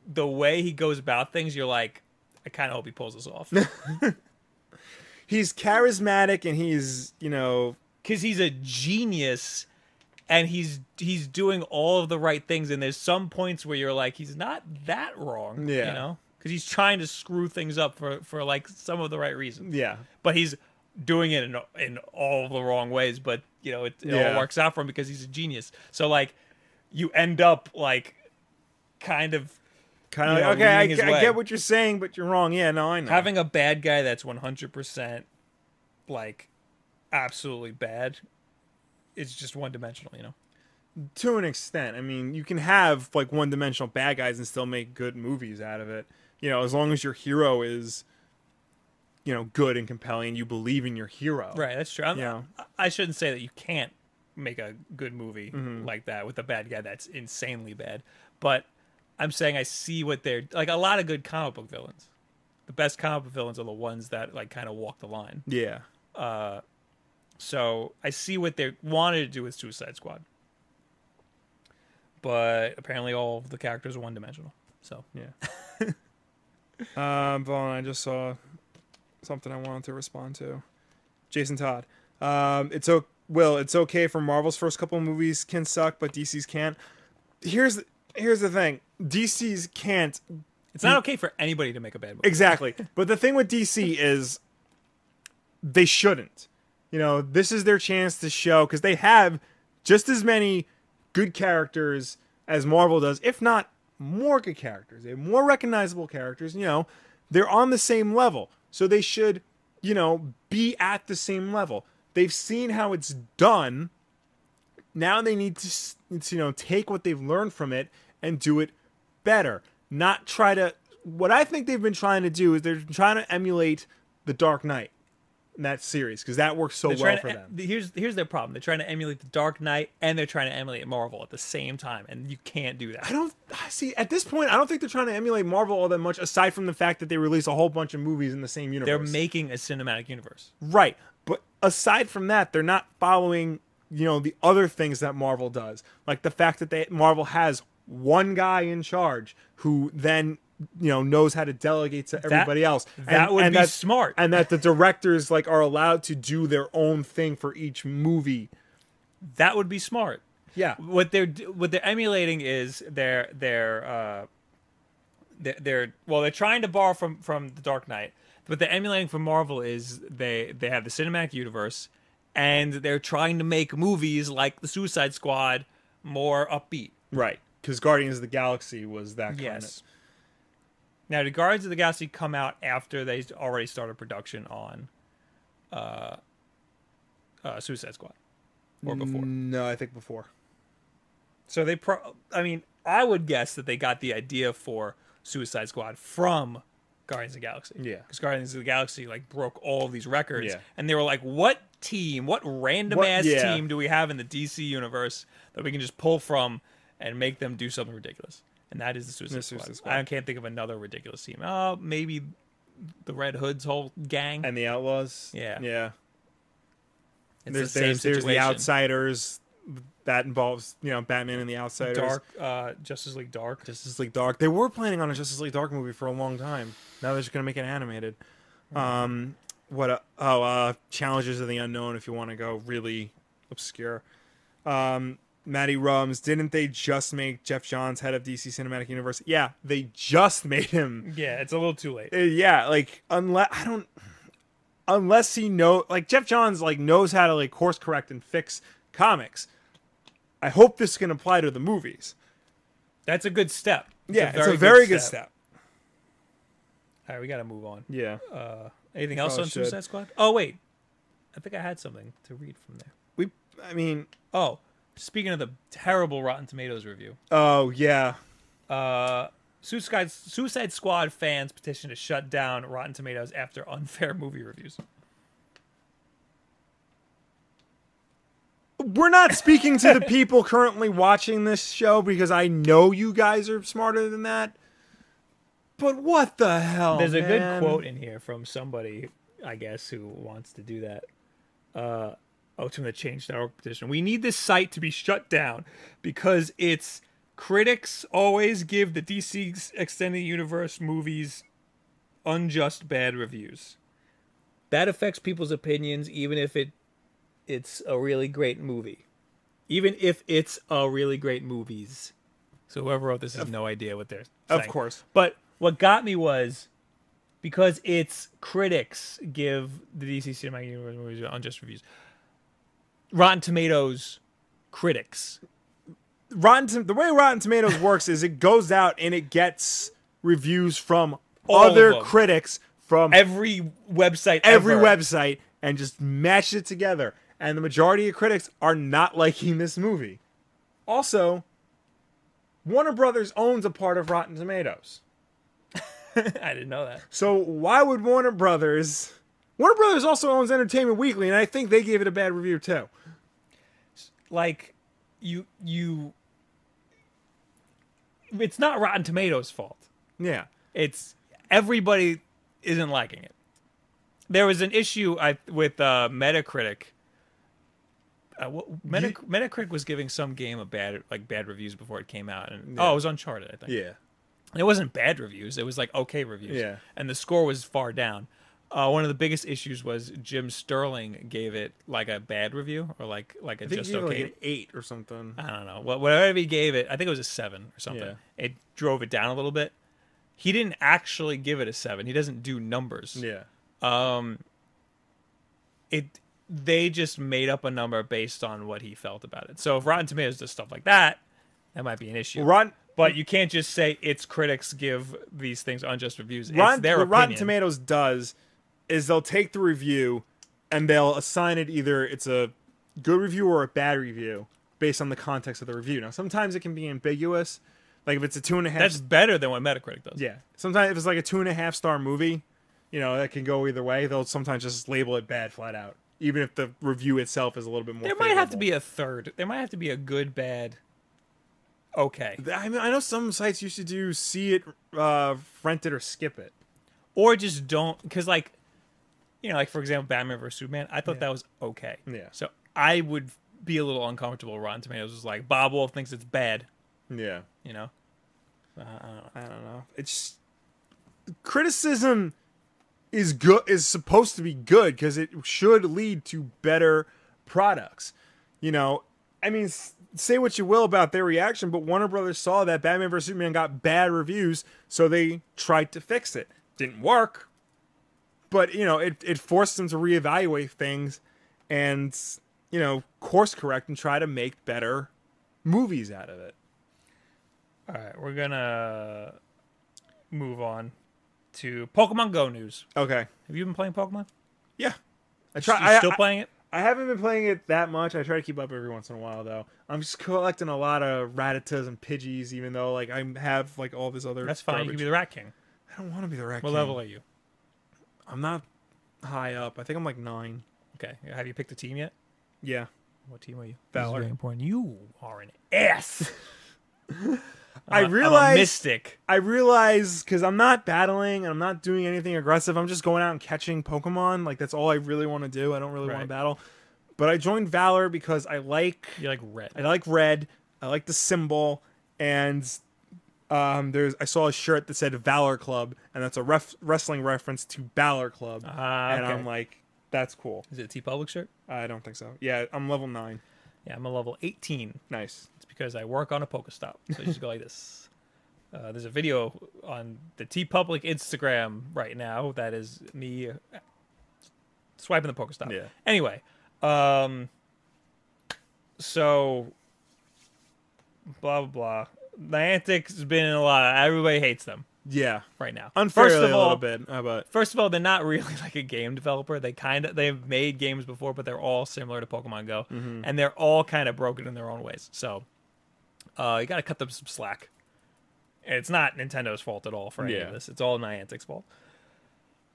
Speaker 1: the way he goes about things, you're like, I kind of hope he pulls this off
Speaker 2: He's charismatic and he's you know
Speaker 1: because he's a genius, and he's he's doing all of the right things. And there's some points where you're like, he's not that wrong,
Speaker 2: Yeah.
Speaker 1: you know, because he's trying to screw things up for for like some of the right reasons,
Speaker 2: yeah
Speaker 1: but he's doing it in in all the wrong ways. But you know, it, it
Speaker 2: Yeah.
Speaker 1: all works out for him because he's a genius. So like, you end up like kind of
Speaker 2: kind of
Speaker 1: You
Speaker 2: like
Speaker 1: know,
Speaker 2: okay I, I get what you're saying but you're wrong yeah no I know
Speaker 1: having a bad guy that's 100% like absolutely bad is just one dimensional you know
Speaker 2: to an extent. I mean, you can have like one-dimensional bad guys and still make good movies out of it. You know, as long as your hero is, you know, good and compelling, you believe in your hero.
Speaker 1: right that's true I'm-
Speaker 2: Yeah.
Speaker 1: i shouldn't say that you can't make a good movie
Speaker 2: Mm-hmm.
Speaker 1: like that with a bad guy that's insanely bad but i'm saying i see what they're like a lot of good comic book villains the best comic book villains are the ones that like kind of walk the line
Speaker 2: Yeah.
Speaker 1: so i see what they wanted to do with suicide squad but apparently all of the characters are one dimensional so
Speaker 2: Yeah. um, Vaughn, I just saw something I wanted to respond to. Jason Todd. Um, it's o- Will. It's okay for Marvel's first couple movies can suck, but DC's can't. Here's the, here's the thing. DC's can't
Speaker 1: It's not okay for anybody to make a bad movie.
Speaker 2: Exactly. But the thing with DC is they shouldn't. You know, this is their chance to show because they have just as many good characters as Marvel does, if not more good characters. They have more recognizable characters. You know, they're on the same level, so they should, you know, be at the same level. They've seen how it's done. Now they need to, to, you know, take what they've learned from it and do it better. Not try to. What I think they've been trying to do is they're trying to emulate the Dark Knight in that series because that works so
Speaker 1: They're
Speaker 2: well for them.
Speaker 1: Here's here's their problem. They're trying to emulate the Dark Knight and they're trying to emulate Marvel at the same time, and you can't do that.
Speaker 2: I don't I see at this point. I don't think they're trying to emulate Marvel all that much, aside from the fact that they release a whole bunch of movies in the same universe.
Speaker 1: They're making a cinematic universe.
Speaker 2: right, but aside from that, they're not following you know the other things that Marvel does, like the fact that they Marvel has one guy in charge who then you know knows how to delegate to everybody else.
Speaker 1: that would be
Speaker 2: that-
Speaker 1: smart.
Speaker 2: and that the directors like are allowed to do their own thing for each movie.
Speaker 1: That would be smart.
Speaker 2: Yeah,
Speaker 1: What they're what they're emulating is they're they're uh, they're, they're well they're trying to borrow from from the Dark Knight. What they're emulating from Marvel is they they have the cinematic universe, and they're trying to make movies like the Suicide Squad more upbeat.
Speaker 2: right. Because Guardians of the Galaxy was that kind
Speaker 1: Yes. Now, did Guardians of the Galaxy come out after they already started production on uh, uh, Suicide Squad, or before?
Speaker 2: No, I think before.
Speaker 1: So they, pro- I mean, I would guess that they got the idea for Suicide Squad from Guardians of the Galaxy.
Speaker 2: Yeah.
Speaker 1: because Guardians of the Galaxy like broke all of these records,
Speaker 2: Yeah.
Speaker 1: and they were like, "What team? What random
Speaker 2: What-
Speaker 1: ass
Speaker 2: yeah.
Speaker 1: team do we have in the DC universe that we can just pull from and make them do something ridiculous?" And that is the Suicide,
Speaker 2: The
Speaker 1: Squad.
Speaker 2: Suicide Squad.
Speaker 1: I can't think of another ridiculous team. Oh, maybe the Red Hood's whole gang.
Speaker 2: And the Outlaws.
Speaker 1: Yeah.
Speaker 2: Yeah.
Speaker 1: it's
Speaker 2: there's
Speaker 1: the same
Speaker 2: there's, there's the. Outsiders. That involves you know Batman and the Outsiders.
Speaker 1: Dark, uh, Justice League Dark.
Speaker 2: Justice League Dark. They were planning on a Justice League Dark movie for a long time. Now they're just gonna make it animated. Um, what? A, oh, uh, Challengers of the Unknown. If you want to go really obscure. Um, Matty Rums. Didn't they just make Geoff Johns head of DC Cinematic Universe? Yeah, they just made him
Speaker 1: Yeah, it's a little too late.
Speaker 2: Uh, yeah, like unless I don't, unless he know like Geoff Johns like knows how to like course correct and fix comics. I hope this can apply to the movies.
Speaker 1: That's a good step.
Speaker 2: yeah, it's a very good step.
Speaker 1: All right, we got to move on.
Speaker 2: Yeah,
Speaker 1: Uh, anything else on
Speaker 2: should.
Speaker 1: Suicide Squad? Oh wait, I think I had something to read from there.
Speaker 2: we. I mean,
Speaker 1: Oh, speaking of the terrible Rotten Tomatoes review,
Speaker 2: oh yeah,
Speaker 1: uh, Suicide Suicide Squad fans petition to shut down Rotten Tomatoes after unfair movie reviews.
Speaker 2: we're not speaking to the people currently watching this show because I know you guys are smarter than that. But what the hell?
Speaker 1: There's a
Speaker 2: man?
Speaker 1: good quote in here from somebody, I guess, who wants to do that. Uh, oh, it's from the Change.org petition. We need this site to be shut down because its critics always give the DC Extended Universe movies unjust bad reviews. That affects people's opinions, even if it it's a really great movie, even if it's a really great movies. So whoever wrote this has no idea what they're saying.
Speaker 2: Of course.
Speaker 1: But what got me was because its critics give the DC Cinematic Universe movies unjust reviews. Rotten Tomatoes critics.
Speaker 2: Rotten the way Rotten Tomatoes works is it goes out and it gets reviews from
Speaker 1: All
Speaker 2: other critics from
Speaker 1: Every website,
Speaker 2: every
Speaker 1: ever.
Speaker 2: website and just matches it together. And the majority of critics are not liking this movie. Also, Warner Brothers owns a part of Rotten Tomatoes.
Speaker 1: I didn't know that.
Speaker 2: So why would Warner Brothers Warner Brothers also owns Entertainment Weekly, and I think they gave it a bad review too.
Speaker 1: Like you you it's not Rotten Tomatoes' fault.
Speaker 2: Yeah.
Speaker 1: It's everybody isn't liking it. There was an issue I with uh, Metacritic. Uh, what, Meta,
Speaker 2: You-
Speaker 1: Metacritic was giving some game a bad like bad reviews before it came out, and
Speaker 2: Yeah.
Speaker 1: oh, it was Uncharted, I think.
Speaker 2: Yeah.
Speaker 1: And it wasn't bad reviews; it was like okay reviews.
Speaker 2: Yeah.
Speaker 1: and the score was far down. Uh, one of the biggest issues was Jim Sterling gave it like a bad review or like like a
Speaker 2: I think
Speaker 1: just okay.
Speaker 2: like an eight or something.
Speaker 1: I don't know. Wha- Whatever he gave it, I think it was a seven or something.
Speaker 2: Yeah.
Speaker 1: It drove it down a little bit. He didn't actually give it a seven. He doesn't do numbers.
Speaker 2: Yeah.
Speaker 1: Um, it they just made up a number based on what he felt about it. So if Rotten Tomatoes does stuff like that, that might be an issue.
Speaker 2: Rotten
Speaker 1: but you can't just say its critics give these things unjust reviews. It's
Speaker 2: Rotten,
Speaker 1: their
Speaker 2: what Rotten. Tomatoes does is they'll take the review and they'll assign it either it's a good review or a bad review based on the context of the review. Now, sometimes it can be ambiguous. Like if it's a two and a half,
Speaker 1: That's better than what Metacritic does.
Speaker 2: yeah. Sometimes if it's like a two and a half star movie, you know that can go either way. They'll sometimes just label it bad flat out, even if the review itself is a little bit more.
Speaker 1: There might have to be a third. There might have to be a good, bad, okay,
Speaker 2: I mean, I know some sites used to do see it, uh, rent it, or skip it.
Speaker 1: or just don't because like, you know, like for example, Batman vs Superman. I thought
Speaker 2: Yeah.
Speaker 1: that was okay.
Speaker 2: Yeah.
Speaker 1: So I would be a little uncomfortable. Rotten Tomatoes was like Bob Wolf thinks it's bad.
Speaker 2: Yeah.
Speaker 1: You know. Uh, I don't know.
Speaker 2: I don't know. It's criticism is good is supposed to be good because it should lead to better products. You know, I mean, say what you will about their reaction, but Warner Brothers saw that Batman vs Superman got bad reviews, so they tried to fix it. Didn't work, but you know, it it forced them to reevaluate things and you know course correct and try to make better movies out of it.
Speaker 1: All right, we're gonna move on to Pokemon Go news.
Speaker 2: Okay.
Speaker 1: Have you been playing Pokemon?
Speaker 2: Yeah. I
Speaker 1: You
Speaker 2: try. I,
Speaker 1: still
Speaker 2: I-
Speaker 1: playing it?
Speaker 2: I haven't been playing it that much. I try to keep up every once in a while, though. I'm just collecting a lot of Rattatas and Pidgeys, even though like I have like all this other.
Speaker 1: That's fine. You can be the Rat King.
Speaker 2: I don't want to be the rat.
Speaker 1: What
Speaker 2: king.
Speaker 1: What level are you?
Speaker 2: I'm not high up. I think I'm like nine.
Speaker 1: Okay. Have you picked a team yet?
Speaker 2: Yeah.
Speaker 1: What team are you?
Speaker 2: Valor.
Speaker 1: Very important. You are an ass.
Speaker 2: I
Speaker 1: I'm a
Speaker 2: realize-
Speaker 1: mystic.
Speaker 2: I realize because I'm not battling and I'm not doing anything aggressive. I'm just going out and catching Pokemon. Like that's all I really want to do. I don't really want to battle. But I joined Valor because I like
Speaker 1: You're like red.
Speaker 2: I like red. I like the symbol, and um, there's I saw a shirt that said Valor Club, and that's a ref, wrestling reference to Balor Club.
Speaker 1: Ah,
Speaker 2: And
Speaker 1: okay.
Speaker 2: I'm like, that's cool.
Speaker 1: Is it a TeePublic shirt?
Speaker 2: I don't think so. Yeah, I'm level nine.
Speaker 1: Yeah, I'm a level 18.
Speaker 2: Nice.
Speaker 1: It's because I work on a Pokestop. So you just go like this. Uh, there's a video on the TeePublic Instagram right now that is me uh, swiping the Pokestop.
Speaker 2: Yeah.
Speaker 1: Anyway, um, so blah blah blah. Niantic's been in a lot. Of, everybody hates them
Speaker 2: Yeah,
Speaker 1: right now.
Speaker 2: unfairly
Speaker 1: First of
Speaker 2: a
Speaker 1: all,
Speaker 2: little bit, but
Speaker 1: First of all, they're not really like a game developer. They kind of they've made games before, but they're all similar to Pokemon Go, and they're all kind of broken in their own ways. So, uh, you got to cut them some slack. And it's not Nintendo's fault at all for any
Speaker 2: Yeah.
Speaker 1: of this. It's all Niantic's fault.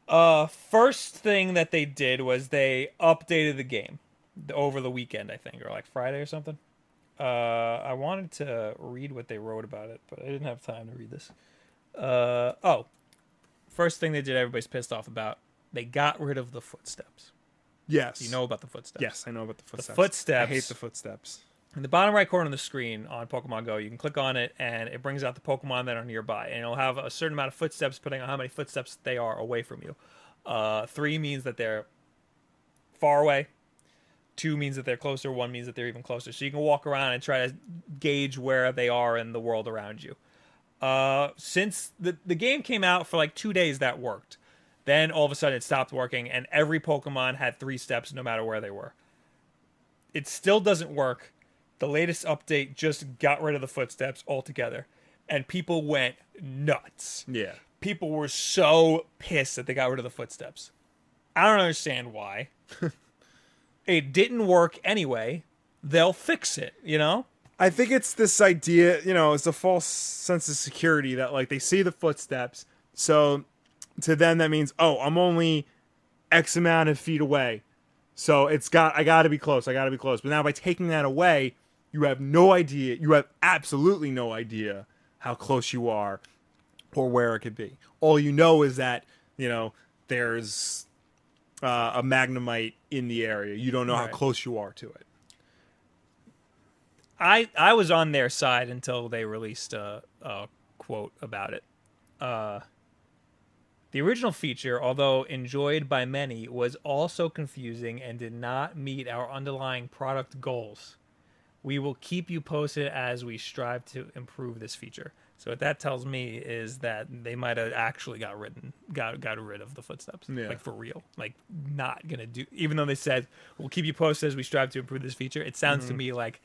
Speaker 1: Uh, first thing that they did was they updated the game over the weekend, I think, or like Friday or something. Uh, I wanted to read what they wrote about it, but I didn't have time to read this. Uh, oh, first thing they did, everybody's pissed off about. They got rid of the footsteps.
Speaker 2: yes,
Speaker 1: You know about the footsteps?
Speaker 2: Yes, I know about the footsteps.
Speaker 1: The footsteps.
Speaker 2: I hate the footsteps.
Speaker 1: In the bottom right corner of the screen on Pokemon Go, you can click on it and it brings out the Pokemon that are nearby. And it'll have a certain amount of footsteps depending on how many footsteps they are away from you. Uh, three means that they're far away. Two means that they're closer. One means that they're even closer. So you can walk around and try to gauge where they are in the world around you. Uh, since the, the game came out for like two days, that worked. Then all of a sudden it stopped working, and every Pokemon had three steps no matter where they were it still doesn't work. The latest update just got rid of the footsteps altogether, and people went nuts.
Speaker 2: Yeah,
Speaker 1: People were so pissed that they got rid of the footsteps. I don't understand why. it didn't work anyway. They'll fix it, you know?
Speaker 2: I think it's this idea, you know, it's a false sense of security that like they see the footsteps, so to them that means, oh, I'm only X amount of feet away, so it's got I got to be close, I got to be close. But now by taking that away, you have no idea, you have absolutely no idea how close you are or where it could be. All you know is that you know there's uh, a magnemite in the area. You don't know how close you are to it.
Speaker 1: I I was on their side until they released a, a quote about it. Uh, the original feature, although enjoyed by many, was also confusing and did not meet our underlying product goals. We will keep you posted as we strive to improve this feature. So what that tells me is that they might have actually got ridden, got got rid of the footsteps,
Speaker 2: Yeah.
Speaker 1: like for real, like not gonna do. Even though they said we'll keep you posted as we strive to improve this feature, it sounds
Speaker 2: Mm-hmm.
Speaker 1: to me like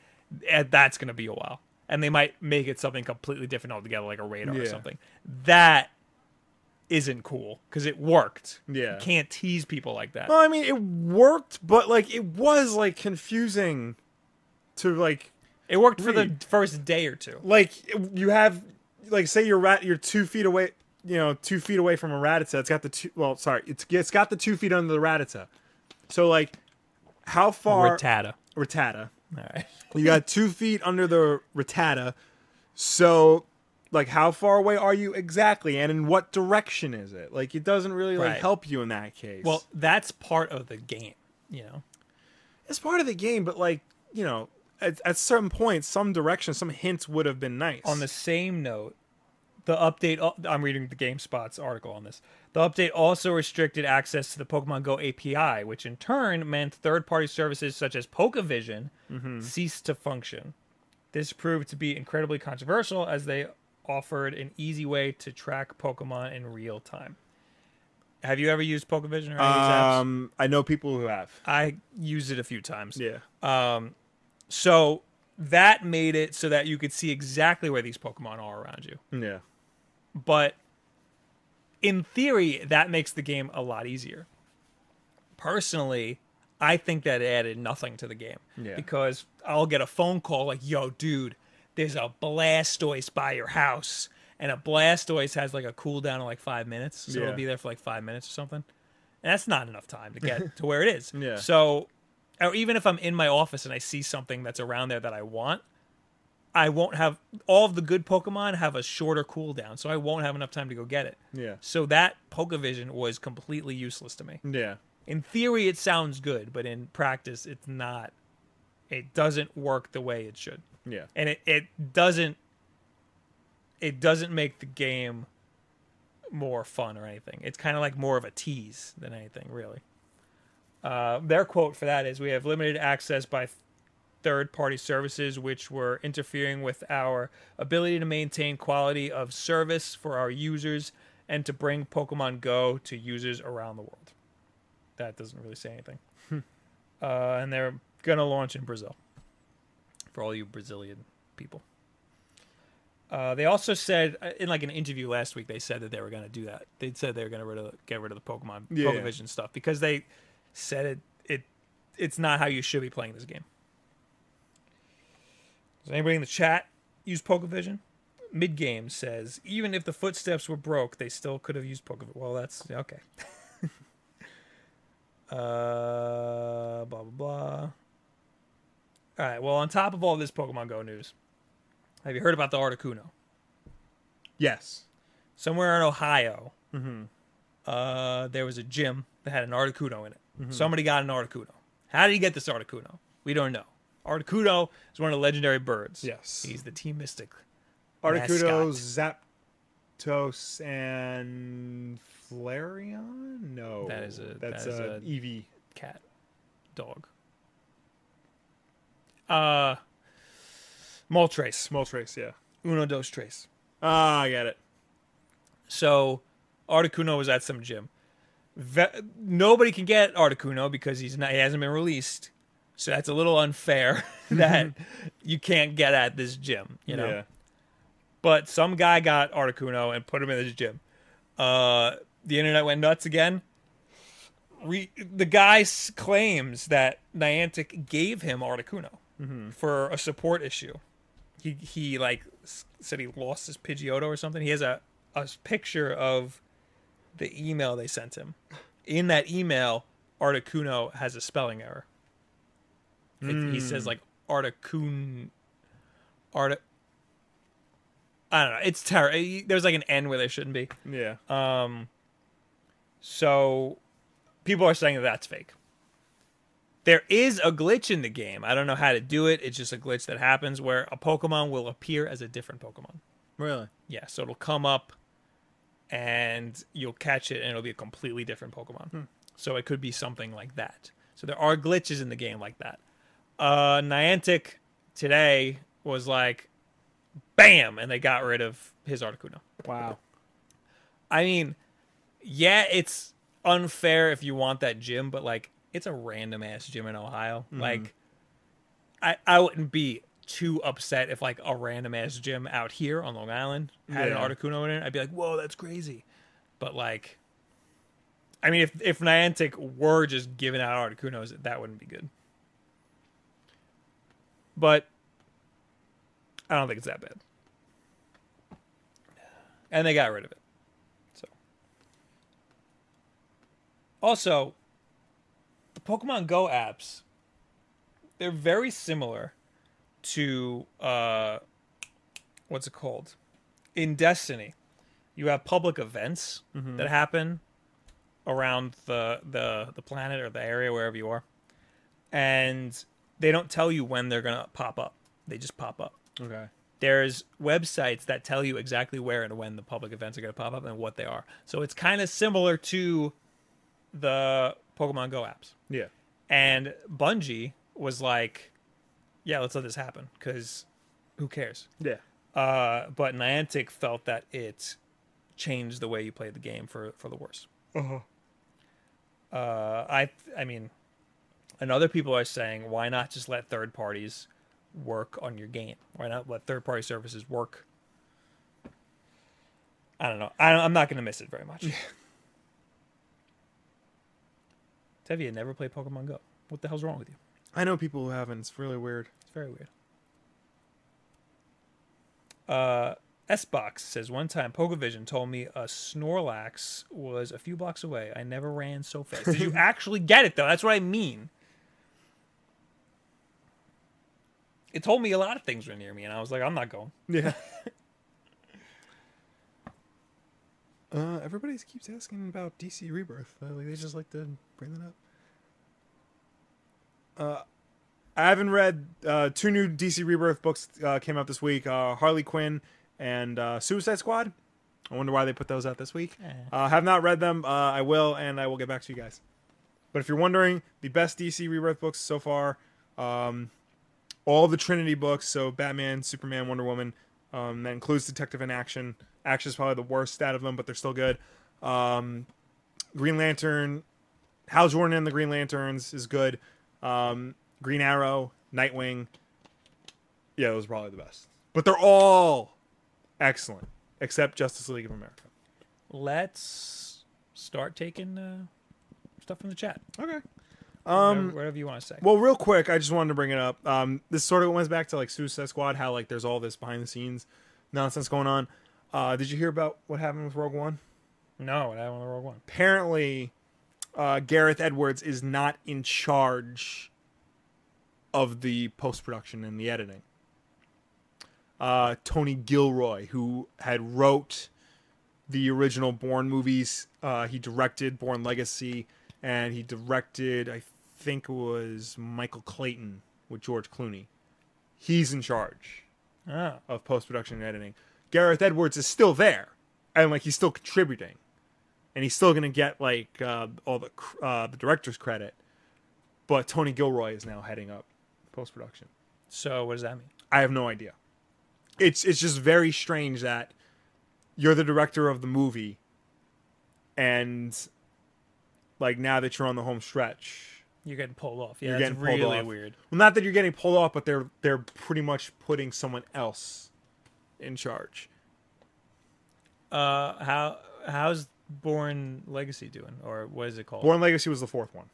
Speaker 1: eh, that's gonna be a while, and they might make it something completely different altogether, like a radar or something. That isn't cool because it worked.
Speaker 2: Yeah.
Speaker 1: you can't tease people like that.
Speaker 2: Well, I mean, it worked, but like it was like confusing to like
Speaker 1: It worked for the first day or two.
Speaker 2: like you have like say you're rat you're two feet away you know two feet away from a Rattata it's got the two well sorry it's it's got the two feet under the Rattata so like how far
Speaker 1: Rattata.
Speaker 2: ratata
Speaker 1: All right.
Speaker 2: you got two feet under the Rattata so like how far away are you exactly and in what direction is it like it doesn't really like
Speaker 1: Right.
Speaker 2: help you in that case
Speaker 1: Well, that's part of the game, you know.
Speaker 2: it's part of the game but like you know at, at certain points some direction some hints would have been nice
Speaker 1: On the same note, the update. I'm reading the GameSpot's article on this. The update also restricted access to the Pokemon Go API, which in turn meant third-party services such as PokeVision ceased to function. This proved to be incredibly controversial as they offered an easy way to track Pokemon in real time. Have you ever used PokeVision or any of these apps?
Speaker 2: um i know people who have
Speaker 1: I used it a few times.
Speaker 2: yeah
Speaker 1: So that made it so that you could see exactly where these Pokemon are around you.
Speaker 2: yeah
Speaker 1: But in theory, that makes the game a lot easier. Personally, I think that it added nothing to the game.
Speaker 2: Yeah.
Speaker 1: Because I'll get a phone call like, yo, dude, there's a Blastoise by your house. And a Blastoise has like a cooldown of like five minutes. So
Speaker 2: Yeah.
Speaker 1: it'll be there for like five minutes or something. And that's not enough time to get to where it is.
Speaker 2: Yeah.
Speaker 1: So, or even if I'm in my office and I see something that's around there that I want, I won't have all of the good Pokemon have a shorter cooldown, so I won't have enough time to go get it.
Speaker 2: yeah
Speaker 1: So that Pokevision was completely useless to me.
Speaker 2: yeah
Speaker 1: In theory, it sounds good, but in practice, it's not. It doesn't work the way it should,
Speaker 2: yeah
Speaker 1: and it, it doesn't. It doesn't make the game more fun or anything. It's kind of like more of a tease than anything, really. Uh, their quote for that is, "We have limited access by third-party services, which were interfering with our ability to maintain quality of service for our users and to bring Pokemon Go to users around the world." That doesn't really say anything. uh, and they're gonna launch in Brazil for all you Brazilian people. Uh, they also said uh, in like an interview last week, they said that they were going to do that. They said they were going to rid of, get rid of the Pokemon
Speaker 2: Yeah.
Speaker 1: Pokevision stuff because they said it it it's not how you should be playing this game. Does anybody in the chat use Pokevision? Mid game says even if the footsteps were broke, they still could have used Pokevision. Well, that's okay. uh, blah blah blah. All right. Well, on top of all this Pokemon Go news, have you heard about the Articuno?
Speaker 2: yes
Speaker 1: Somewhere in Ohio, uh, there was a gym that had an Articuno in it. Somebody got an Articuno. How did he get this Articuno? We don't know. Articuno is one of the legendary birds.
Speaker 2: Yes.
Speaker 1: He's the Team Mystic.
Speaker 2: Articuno, Zapdos, and Flareon? No.
Speaker 1: That is a-
Speaker 2: That's
Speaker 1: that is
Speaker 2: a,
Speaker 1: a-
Speaker 2: Eevee.
Speaker 1: cat, dog. Uh, Moltres,
Speaker 2: Moltres, yeah.
Speaker 1: Uno dos tres.
Speaker 2: Ah, I get it.
Speaker 1: So, Articuno was at some gym. Ve- nobody can get Articuno because he's not. He hasn't been released. So that's a little unfair that you can't get at this gym. You know.
Speaker 2: Yeah.
Speaker 1: But some guy got Articuno and put him in this gym. Uh, the internet went nuts again. Re- the guy claims that Niantic gave him Articuno for a support issue. He he like s- said he lost his Pidgeotto or something. He has a a picture of the email they sent him. In that email, Articuno has a spelling error. It- He says like Articun, Art. I don't know. It's terrible. There's like an N where there shouldn't be.
Speaker 2: Yeah.
Speaker 1: Um, so people are saying that that's fake. There is a glitch in the game. I don't know how to do it. It's just a glitch that happens where a Pokemon will appear as a different Pokemon.
Speaker 2: really?
Speaker 1: Yeah, so it'll come up and you'll catch it and it'll be a completely different Pokemon. So it could be something like that. So there are glitches in the game like that. Uh Niantic today was like bam, and they got rid of his Articuno.
Speaker 2: Wow.
Speaker 1: I mean, yeah, it's unfair if you want that gym, but like it's a random ass gym in Ohio. Like I I wouldn't be too upset if like a random ass gym out here on Long Island had
Speaker 2: Yeah.
Speaker 1: an Articuno in it. I'd be like, "Whoa, that's crazy." But like I mean, if if Niantic were just giving out Articunos, that wouldn't be good. But I don't think it's that bad. And they got rid of it. So also the Pokemon Go apps they're very similar to uh what's it called? In Destiny, you have public events that happen around the the the planet or the area wherever you are. And they don't tell you when they're going to pop up. They just pop up
Speaker 2: Okay.
Speaker 1: there's websites that tell you exactly where and when the public events are going to pop up and what they are. So it's kind of similar to the Pokemon Go apps.
Speaker 2: Yeah.
Speaker 1: And Bungie was like, "Yeah, let's let this happen because who cares?"
Speaker 2: Yeah.
Speaker 1: Uh, but Niantic felt that it changed the way you played the game for for the worse.
Speaker 2: Uh-huh.
Speaker 1: Uh, I I mean, and other people are saying, why not just let third parties work on your game? Why not let third party services work? I don't know. I I'm not going to miss it very much. Tevye never played Pokemon Go. What the hell's wrong with you?
Speaker 2: I know people who haven't. It's really weird.
Speaker 1: Very weird. Uh, S-Box says, one time Pokevision told me a Snorlax was a few blocks away. I never ran so fast. Did you actually get it, though? That's what I mean. It told me a lot of things were near me, and I was like, I'm not going.
Speaker 2: Yeah. uh, everybody keeps asking about DC Rebirth. Uh, like, they just like to bring that up. Uh, I haven't read uh, two new DC Rebirth books uh, came out this week. Uh, Harley Quinn and uh, Suicide Squad. I wonder why they put those out this week.
Speaker 1: Eh.
Speaker 2: Uh, have not read them. Uh, I will, and I will get back to you guys. But if you're wondering, the best DC Rebirth books so far, um, all the Trinity books, so Batman, Superman, Wonder Woman, um, that includes Detective in Action. Action is probably the worst out of them, but they're still good. Um, Green Lantern, Hal Jordan and the Green Lanterns is good. Um, Green Arrow, Nightwing. Yeah, those are probably the best. But they're all excellent, except Justice League of America.
Speaker 1: Let's start taking uh, stuff from the chat.
Speaker 2: Okay.
Speaker 1: Um, whatever you want to say.
Speaker 2: Well, real quick, I just wanted to bring it up. Um, this sort of went back to like Suicide Squad, how like there's all this behind the scenes nonsense going on. Uh, did you hear about what happened with Rogue One?
Speaker 1: no, I want the wrong one.
Speaker 2: Apparently, uh, Gareth Edwards is not in charge of the post production and the editing. Uh, Tony Gilroy, who had wrote the original Bourne movies, uh, he directed Bourne Legacy, and he directed, I think it was Michael Clayton with George Clooney. He's in charge
Speaker 1: Oh,
Speaker 2: of post production and editing. Gareth Edwards is still there, and like he's still contributing, and he's still gonna get like uh, all the uh, the director's credit. But Tony Gilroy is now heading up post production.
Speaker 1: so what does that mean?
Speaker 2: I have no idea. It's it's just very strange that you're the director of the movie, and like now that you're on the home stretch,
Speaker 1: You're getting pulled off. Yeah,
Speaker 2: You're
Speaker 1: that's
Speaker 2: getting pulled
Speaker 1: really
Speaker 2: off.
Speaker 1: weird.
Speaker 2: well, not that you're getting pulled off, but they're they're pretty much putting someone else in charge.
Speaker 1: Uh, how how's Bourne Legacy doing, or what is it called?
Speaker 2: Bourne Legacy was the fourth one,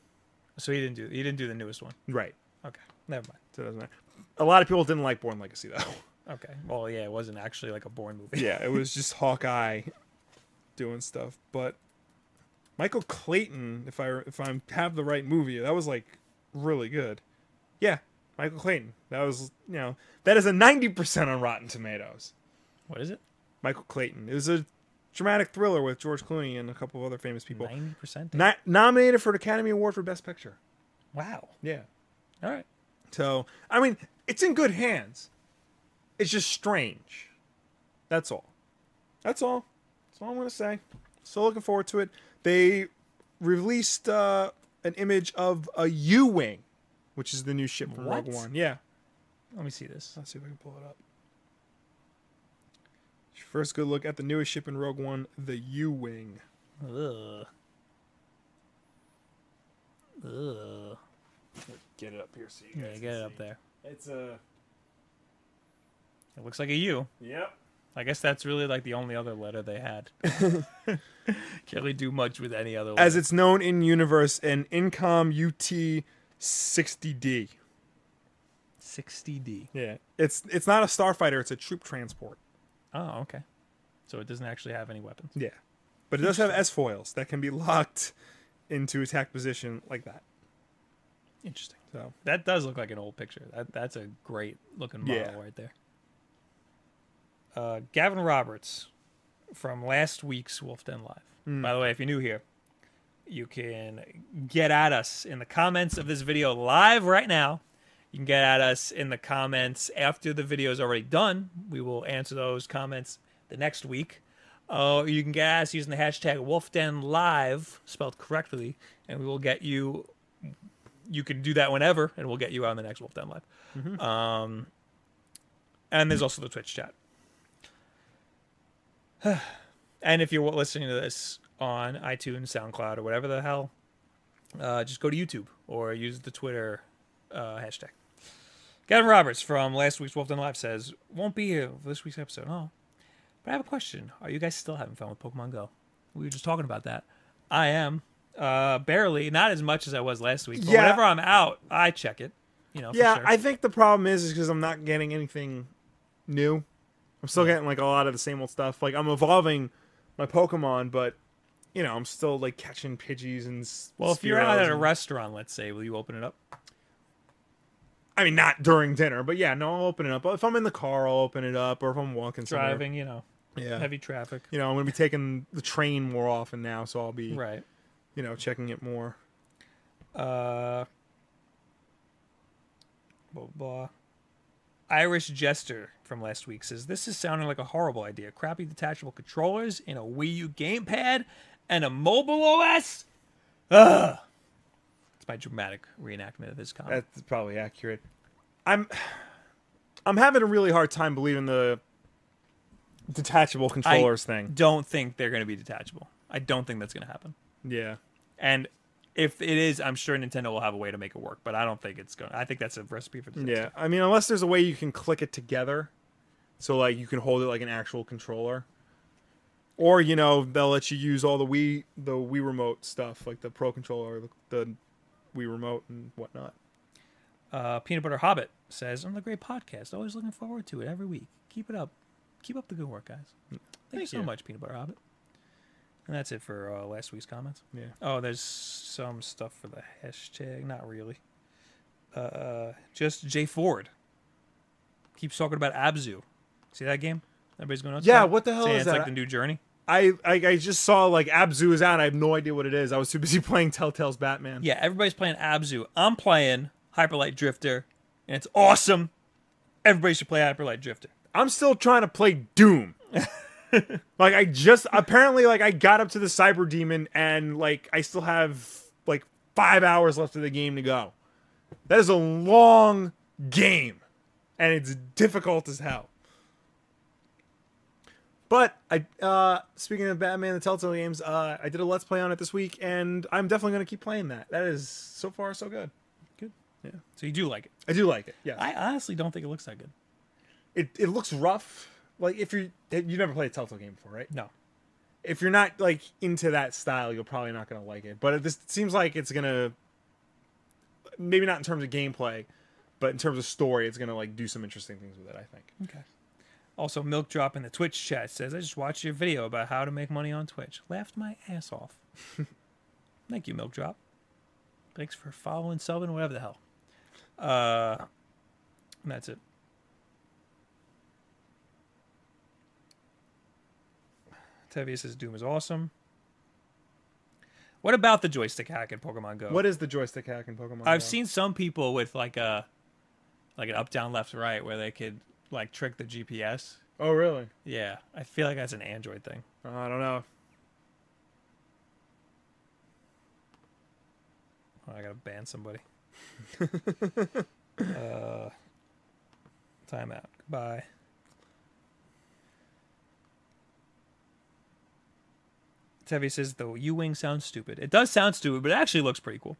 Speaker 1: So he didn't do he didn't do the newest one.
Speaker 2: right?
Speaker 1: Okay, never mind.
Speaker 2: So it doesn't matter. A lot of people didn't like Bourne Legacy though.
Speaker 1: Okay, well yeah, it wasn't actually like a Bourne movie.
Speaker 2: yeah, it was just Hawkeye doing stuff. But Michael Clayton, if I if I have the right movie, that was like really good. Yeah, Michael Clayton. That was you know that is a ninety percent on Rotten Tomatoes.
Speaker 1: What is it?
Speaker 2: Michael Clayton. It was a dramatic thriller with George Clooney and a couple of other famous people.
Speaker 1: Ninety percent.
Speaker 2: Not nominated for an Academy Award for Best Picture.
Speaker 1: Wow.
Speaker 2: Yeah.
Speaker 1: All right.
Speaker 2: So I mean, it's in good hands. It's just strange. That's all. That's all. That's all I'm gonna say. Still looking forward to it. They released uh, an image of a U-wing, which is the new ship from Rogue One. Yeah.
Speaker 1: Let me see this.
Speaker 2: Let's see if I can pull it up. First good look at the newest ship in Rogue One, the U-wing.
Speaker 1: Ugh. Ugh.
Speaker 2: Get it up here so you
Speaker 1: Yeah, get it up there.
Speaker 2: It's a
Speaker 1: It looks like a U.
Speaker 2: yep.
Speaker 1: I guess that's really like the only other letter they had. Can't really do much with any other.
Speaker 2: As it's known in universe, an Incom UT 60D.
Speaker 1: 60D.
Speaker 2: Yeah, it's it's not a starfighter; it's a troop transport.
Speaker 1: Oh, okay. So it doesn't actually have any weapons.
Speaker 2: Yeah, but it does have S foils that can be locked into attack position like that.
Speaker 1: Interesting.
Speaker 2: So
Speaker 1: That does look like an old picture. That that's a great looking model
Speaker 2: Yeah.
Speaker 1: right there. Uh, Gavin Roberts from last week's Wolf Den Live.
Speaker 2: Mm.
Speaker 1: By the way, if you're new here, you can get at us in the comments of this video live right now. You can get at us in the comments after the video is already done. We will answer those comments the next week. Uh, you can get at us using the hashtag Wolf Den Live, spelled correctly, and we will get you. You can do that whenever, and we'll get you on the next Wolf Den Live. Um, and there's also the Twitch chat. and if you're listening to this on iTunes, SoundCloud, or whatever the hell, uh, just go to YouTube or use the Twitter uh, hashtag. Gavin Roberts from last week's Wolf Den Live says, won't be here for this week's episode. Oh, but I have a question. Are you guys still having fun with Pokemon Go? We were just talking about that. I am. Uh, barely, not as much as I was last week. But
Speaker 2: Yeah.
Speaker 1: whenever I'm out, I check it. You know, for
Speaker 2: yeah,
Speaker 1: sure.
Speaker 2: I think the problem is is because I'm not getting anything new. I'm still getting like a lot of the same old stuff. Like I'm evolving my Pokemon, but you know I'm still like catching Pidgeys and
Speaker 1: well, if you're out at a
Speaker 2: and-
Speaker 1: restaurant, let's say, will you open it up?
Speaker 2: I mean, not during dinner, but yeah, no, I'll open it up. If I'm in the car, I'll open it up, or if I'm walking somewhere.
Speaker 1: Driving, you know,
Speaker 2: yeah.
Speaker 1: heavy traffic.
Speaker 2: You know, I'm gonna be taking the train more often now, so I'll be
Speaker 1: Right.
Speaker 2: You know checking it more.
Speaker 1: Uh, blah, blah. Irish Jester from last week says this is sounding like a horrible idea. Crappy detachable controllers in a Wii U gamepad and a mobile OS. Ugh. It's my dramatic reenactment of this comment.
Speaker 2: That's probably accurate. I'm I'm having a really hard time believing the detachable controllers thing.
Speaker 1: don't think they're going to be detachable. I don't think that's going to happen.
Speaker 2: Yeah.
Speaker 1: And if it is, I'm sure Nintendo will have a way to make it work. But I don't think it's going. to I think that's a recipe for disaster.
Speaker 2: Yeah. I mean, unless there's a way you can click it together, so like you can hold it like an actual controller, or you know they'll let you use all the Wii the Wii remote stuff like the Pro controller, the, the Wii remote and whatnot.
Speaker 1: Uh, Peanut Butter Hobbit says, "On the great podcast, always looking forward to it every week. Keep it up, keep up the good work, guys. Thank, you
Speaker 2: Thank
Speaker 1: so
Speaker 2: you.
Speaker 1: much, Peanut Butter Hobbit." And that's it for uh, last week's comments.
Speaker 2: Yeah.
Speaker 1: Oh, there's some stuff for the hashtag. Not really. Uh, just Jay Ford keeps talking about Abzu. See that game? Everybody's going.
Speaker 2: Yeah, what the hell
Speaker 1: Saying
Speaker 2: is
Speaker 1: it's
Speaker 2: that?
Speaker 1: like the new Journey.
Speaker 2: I, I I just saw like Abzu is out. I have no idea what it is. I was too busy playing Telltale's Batman.
Speaker 1: Yeah, everybody's playing Abzu. I'm playing Hyperlight Drifter, and it's awesome. Everybody should play Hyperlight Drifter.
Speaker 2: I'm still trying to play Doom. like I just apparently like I got up to the Cyber Demon and like I still have like five hours left of the game to go. That is a long game, and it's difficult as hell. But I, uh, speaking of Batman, the Telltale games, uh, I did a Let's Play on it this week, and I'm definitely going to keep playing that. That is so far so good. Good. Yeah.
Speaker 1: So you do like it.
Speaker 2: I do like it. Yeah,
Speaker 1: I honestly don't think it looks that good.
Speaker 2: it it looks rough. Like if you you never played a Telltale game before, right?
Speaker 1: No.
Speaker 2: if you're not like into that style, you're probably not gonna like it. But it, this seems like it's gonna maybe not in terms of gameplay, but in terms of story, it's gonna like do some interesting things with it. I think.
Speaker 1: Okay. Also, Milk Drop in the Twitch chat says, I just watched your video about how to make money on Twitch. Laughed my ass off. Thank you, Milk Drop. Thanks for following, subbing, whatever the hell. Uh, and that's it. Tevia says Doom is awesome. What about the joystick hack in Pokemon Go?
Speaker 2: What is the joystick hack in Pokemon? Go?
Speaker 1: I've
Speaker 2: Go?
Speaker 1: seen some people with like a like an up down left right where they could like trick the GPS.
Speaker 2: Oh really?
Speaker 1: Yeah, I feel like that's an Android thing.
Speaker 2: I don't know.
Speaker 1: Oh, I gotta ban somebody. uh, timeout. Goodbye. Tevi says the U wing sounds stupid. It does sound stupid, but it actually looks pretty cool.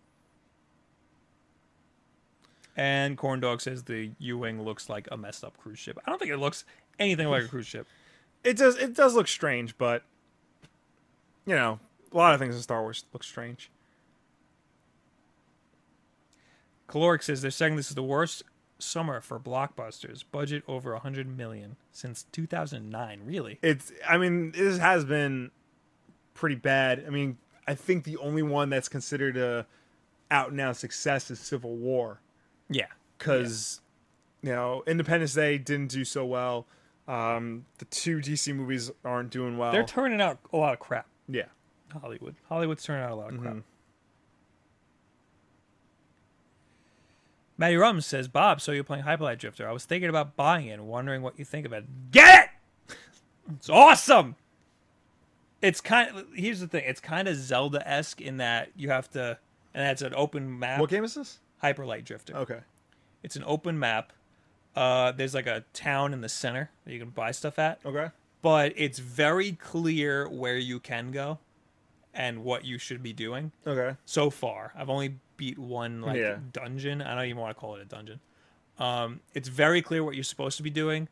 Speaker 1: And Corn Dog says the U wing looks like a messed up cruise ship. I don't think it looks anything like a cruise ship.
Speaker 2: It does. It does look strange, but you know, a lot of things in Star Wars look strange.
Speaker 1: Caloric says they're saying this is the worst summer for blockbusters. Budget over a 100 million since 2009. Really?
Speaker 2: It's. I mean, this has been pretty bad. I mean, I think the only one that's considered a out and out success is Civil War
Speaker 1: Yeah.
Speaker 2: because you know Independence Day didn't do so well. Um, the two DC movies aren't doing well.
Speaker 1: They're turning out a lot of crap.
Speaker 2: yeah.
Speaker 1: Hollywood. Hollywood's turning out a lot of crap.
Speaker 2: Mhm.
Speaker 1: Matty Rum says, Bob, so you're playing Hyperlight Drifter. I was thinking about buying it and wondering what you think of it. Get it! It's awesome! It's kind of, here's the thing, it's kind of Zelda esque in that you have to, and that's an open map.
Speaker 2: What game is this?
Speaker 1: Hyperlight Drifter.
Speaker 2: Okay.
Speaker 1: It's an open map. Uh, there's like a town in the center that you can buy stuff at,
Speaker 2: Okay.
Speaker 1: but it's very clear where you can go and what you should be doing.
Speaker 2: Okay.
Speaker 1: so far. I've only beat one like
Speaker 2: Yeah.
Speaker 1: dungeon. I don't even want to call it a dungeon. Um, it's very clear what you're supposed to be doing.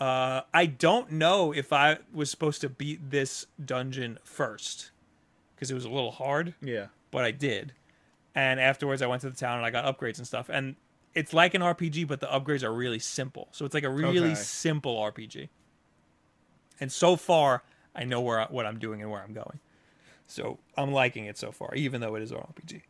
Speaker 1: Uh, I don't know if I was supposed to beat this dungeon first because it was a little hard,
Speaker 2: Yeah.
Speaker 1: but I did. And afterwards, I went to the town and I got upgrades and stuff. And it's like an RPG, but the upgrades are really simple. So it's like a really
Speaker 2: Okay.
Speaker 1: simple RPG. And so far, I know where I, what I'm doing and where I'm going. So I'm liking it so far, even though it is an RPG.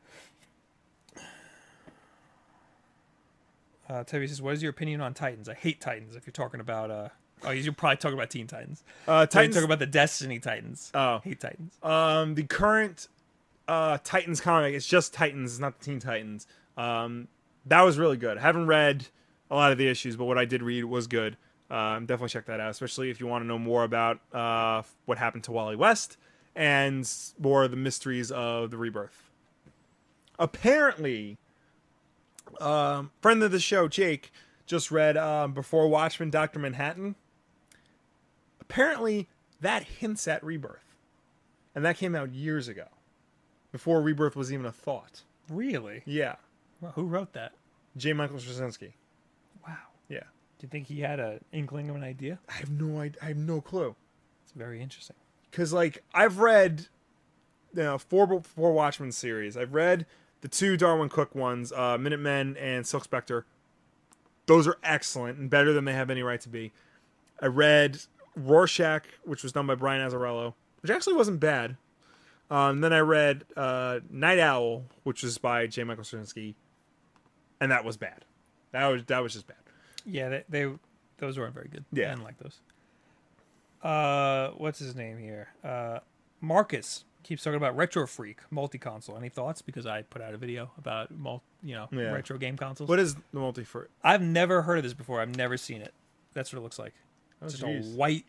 Speaker 1: Uh, says, "What is your opinion on Titans? I hate Titans. If you're talking about, uh, oh, you're probably talking about Teen Titans.
Speaker 2: Uh,
Speaker 1: Titans talking about the Destiny Titans.
Speaker 2: oh.
Speaker 1: hate Titans.
Speaker 2: Um, the current uh, Titans comic, it's just Titans, it's not the Teen Titans. Um, that was really good. I haven't read a lot of the issues, but what I did read was good. Um, definitely check that out, especially if you want to know more about uh, what happened to Wally West and more of the mysteries of the rebirth. Apparently, um, friend of the show, Jake, just read um, Before Watchmen, Dr. Manhattan. Apparently, that hints at rebirth. And that came out years ago, before rebirth was even a thought.
Speaker 1: Really?
Speaker 2: Yeah,
Speaker 1: Well, who wrote that?
Speaker 2: J. Michael Straczynski.
Speaker 1: Wow.
Speaker 2: Yeah,
Speaker 1: Do you think he had an inkling of an idea?
Speaker 2: I have no, I, I have no clue.
Speaker 1: It's very interesting.
Speaker 2: Because like I've read, you know, four four Watchmen series. I've read the two Darwyn Cooke ones, uh, Minutemen and Silk Spectre. Those are excellent and better than they have any right to be. I read Rorschach, which was done by Brian Azzarello, which actually wasn't bad. Um, then I read uh, Nite Owl, which was by J. Michael Straczynski, and that was bad. That was that was just bad.
Speaker 1: Yeah, they, they those weren't very good.
Speaker 2: Yeah.
Speaker 1: I didn't like those. Uh, what's his name here? Uh, Marcus keeps talking about Retro Freak multi console. Any thoughts? Because I put out a video about mul- you know
Speaker 2: Yeah.
Speaker 1: retro game consoles.
Speaker 2: What is the multi for?
Speaker 1: I've never heard of this before. I've never seen it. That's what it looks like.
Speaker 2: Oh,
Speaker 1: It's just a white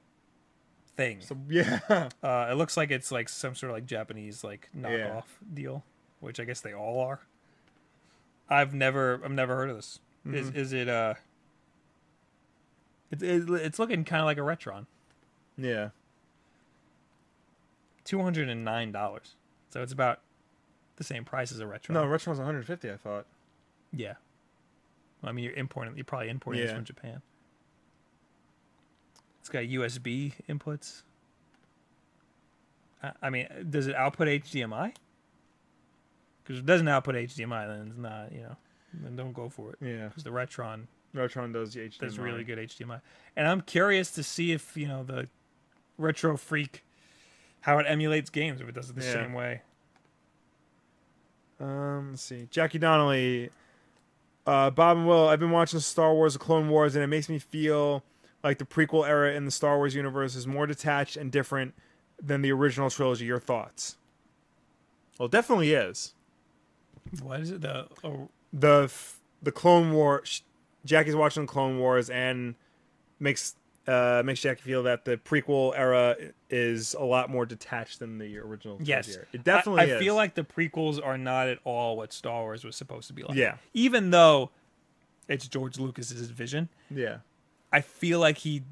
Speaker 1: thing.
Speaker 2: So yeah,
Speaker 1: Uh, it looks like it's like some sort of like Japanese like knockoff deal, which I guess they all are. I've never I've never heard of this. Is
Speaker 2: Mm-hmm.
Speaker 1: is it uh? It, it, it's looking kind of like a Retron.
Speaker 2: yeah.
Speaker 1: Two hundred and nine dollars. So it's about the same price as a Retron.
Speaker 2: No, retro was 150. I thought.
Speaker 1: Yeah. Well, I mean, you're importing. You're probably importing this from Japan. It's got USB inputs. I, I mean, does it output HDMI? Because it doesn't output HDMI, then it's not. You know, then don't go for it.
Speaker 2: Yeah,
Speaker 1: Because the Retron
Speaker 2: Retron does the HDMI.
Speaker 1: does really good HDMI, and I'm curious to see if you know the Retro Freak how it emulates games if it does it the
Speaker 2: Yeah.
Speaker 1: same way.
Speaker 2: Um, let's see. Jackie Donnelly, uh, Bob and Will. I've been watching Star Wars: The Clone Wars, and it makes me feel like the prequel era in the Star Wars universe is more detached and different than the original trilogy. Your thoughts? Well, definitely is.
Speaker 1: What is it? The oh,
Speaker 2: the the Clone War. Jackie's watching the Clone Wars and makes uh makes Jackie feel that the prequel era is a lot more detached than the original.
Speaker 1: Yes,
Speaker 2: it definitely.
Speaker 1: I, I feel like the prequels are not at all what Star Wars was supposed to be like.
Speaker 2: Yeah.
Speaker 1: even though it's George Lucas's vision,
Speaker 2: yeah,
Speaker 1: I feel like he,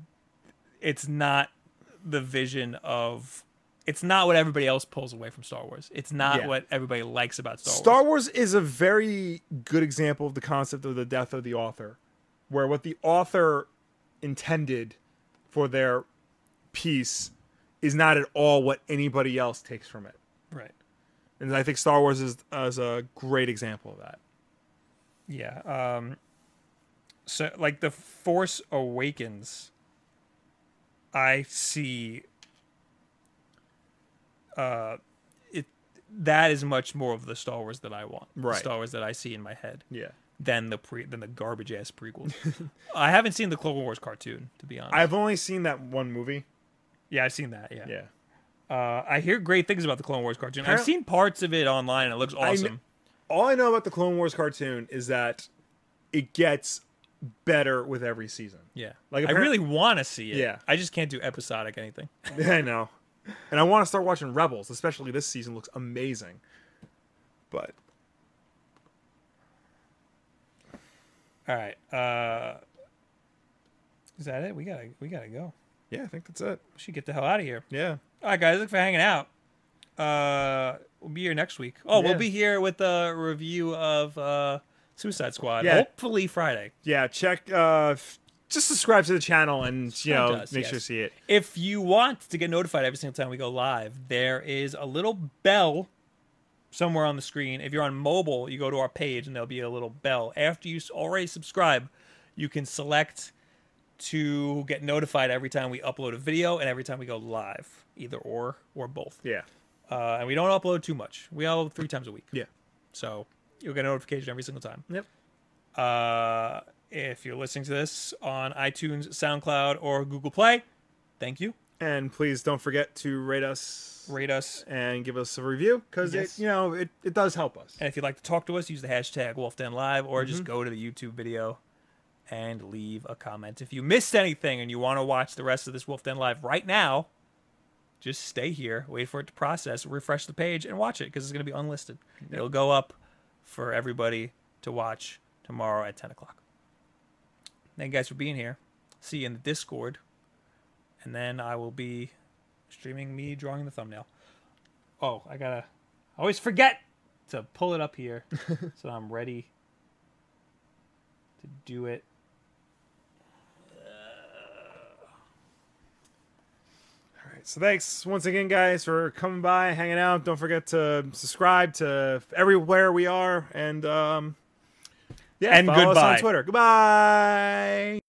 Speaker 1: it's not the vision of it's not what everybody else pulls away from Star Wars. It's not
Speaker 2: Yeah.
Speaker 1: what everybody likes about Star, Wars.
Speaker 2: Star.
Speaker 1: Wars
Speaker 2: is a very good example of the concept of the death of the author, where what the author intended for their piece is not at all what anybody else takes from it.
Speaker 1: Right.
Speaker 2: And I think Star Wars is, is a great example of that.
Speaker 1: Yeah. Um so like the Force Awakens I see uh it that is much more of the Star Wars that I want. The
Speaker 2: Right.
Speaker 1: Star Wars that I see in my head
Speaker 2: Yeah.
Speaker 1: Than the pre than the garbage ass prequels. I haven't seen the Clone Wars cartoon, to be honest.
Speaker 2: I've only seen that one movie.
Speaker 1: yeah, I've seen that, yeah.
Speaker 2: Yeah.
Speaker 1: Uh, I hear great things about the Clone Wars cartoon. I've seen parts of it online and it looks
Speaker 2: kn-
Speaker 1: awesome.
Speaker 2: All I know about the Clone Wars cartoon is that it gets better with every season.
Speaker 1: yeah.
Speaker 2: Like,
Speaker 1: I really want to see it.
Speaker 2: Yeah.
Speaker 1: I just can't do episodic anything.
Speaker 2: I know. And I want to start watching Rebels, especially this season looks amazing. But
Speaker 1: All right. Uh, is that it? We gotta we gotta go.
Speaker 2: yeah, I think that's it.
Speaker 1: We should get the hell out of here.
Speaker 2: Yeah.
Speaker 1: All right, guys. Thanks for hanging out. Uh, we'll be here next week. Oh,
Speaker 2: Yeah.
Speaker 1: we'll be here with a review of uh, Suicide Squad.
Speaker 2: Yeah.
Speaker 1: Hopefully Friday.
Speaker 2: Yeah, check uh just subscribe to the channel and you know
Speaker 1: us,
Speaker 2: make
Speaker 1: yes.
Speaker 2: sure to see it.
Speaker 1: If you want to get notified every single time we go live, there is a little bell somewhere on the screen. If you're on mobile, you go to our page and there'll be a little bell. After you already subscribe, you can select to get notified every time we upload a video and every time we go live, either or or both.
Speaker 2: Yeah.
Speaker 1: Uh, and we don't upload too much. We upload three times a week.
Speaker 2: Yeah.
Speaker 1: So you'll get a notification every single time.
Speaker 2: Yep.
Speaker 1: Uh, if you're listening to this on iTunes, SoundCloud, or Google Play, thank you.
Speaker 2: And please don't forget to rate us
Speaker 1: Rate us.
Speaker 2: and give us a review cuz
Speaker 1: Yes.
Speaker 2: it you know it, it does help us.
Speaker 1: And if you'd like to talk to us, use the hashtag WolfDenLive or
Speaker 2: Mm-hmm.
Speaker 1: just go to the YouTube video and leave a comment. If you missed anything and you want to watch the rest of this Wolf Den Live right now, just stay here, wait for it to process, refresh the page, and watch it because it's going to be unlisted. It'll go up for everybody to watch tomorrow at 10 o'clock. Thank you guys for being here. See you in the Discord. And then I will be streaming me drawing the thumbnail. Oh, I gotta. I always forget to pull it up here so I'm ready to do it.
Speaker 2: All right. So thanks once again guys for coming by, hanging out. Don't forget to subscribe to everywhere we are and um yeah,
Speaker 1: And
Speaker 2: follow us
Speaker 1: goodbye.
Speaker 2: on Twitter. Goodbye.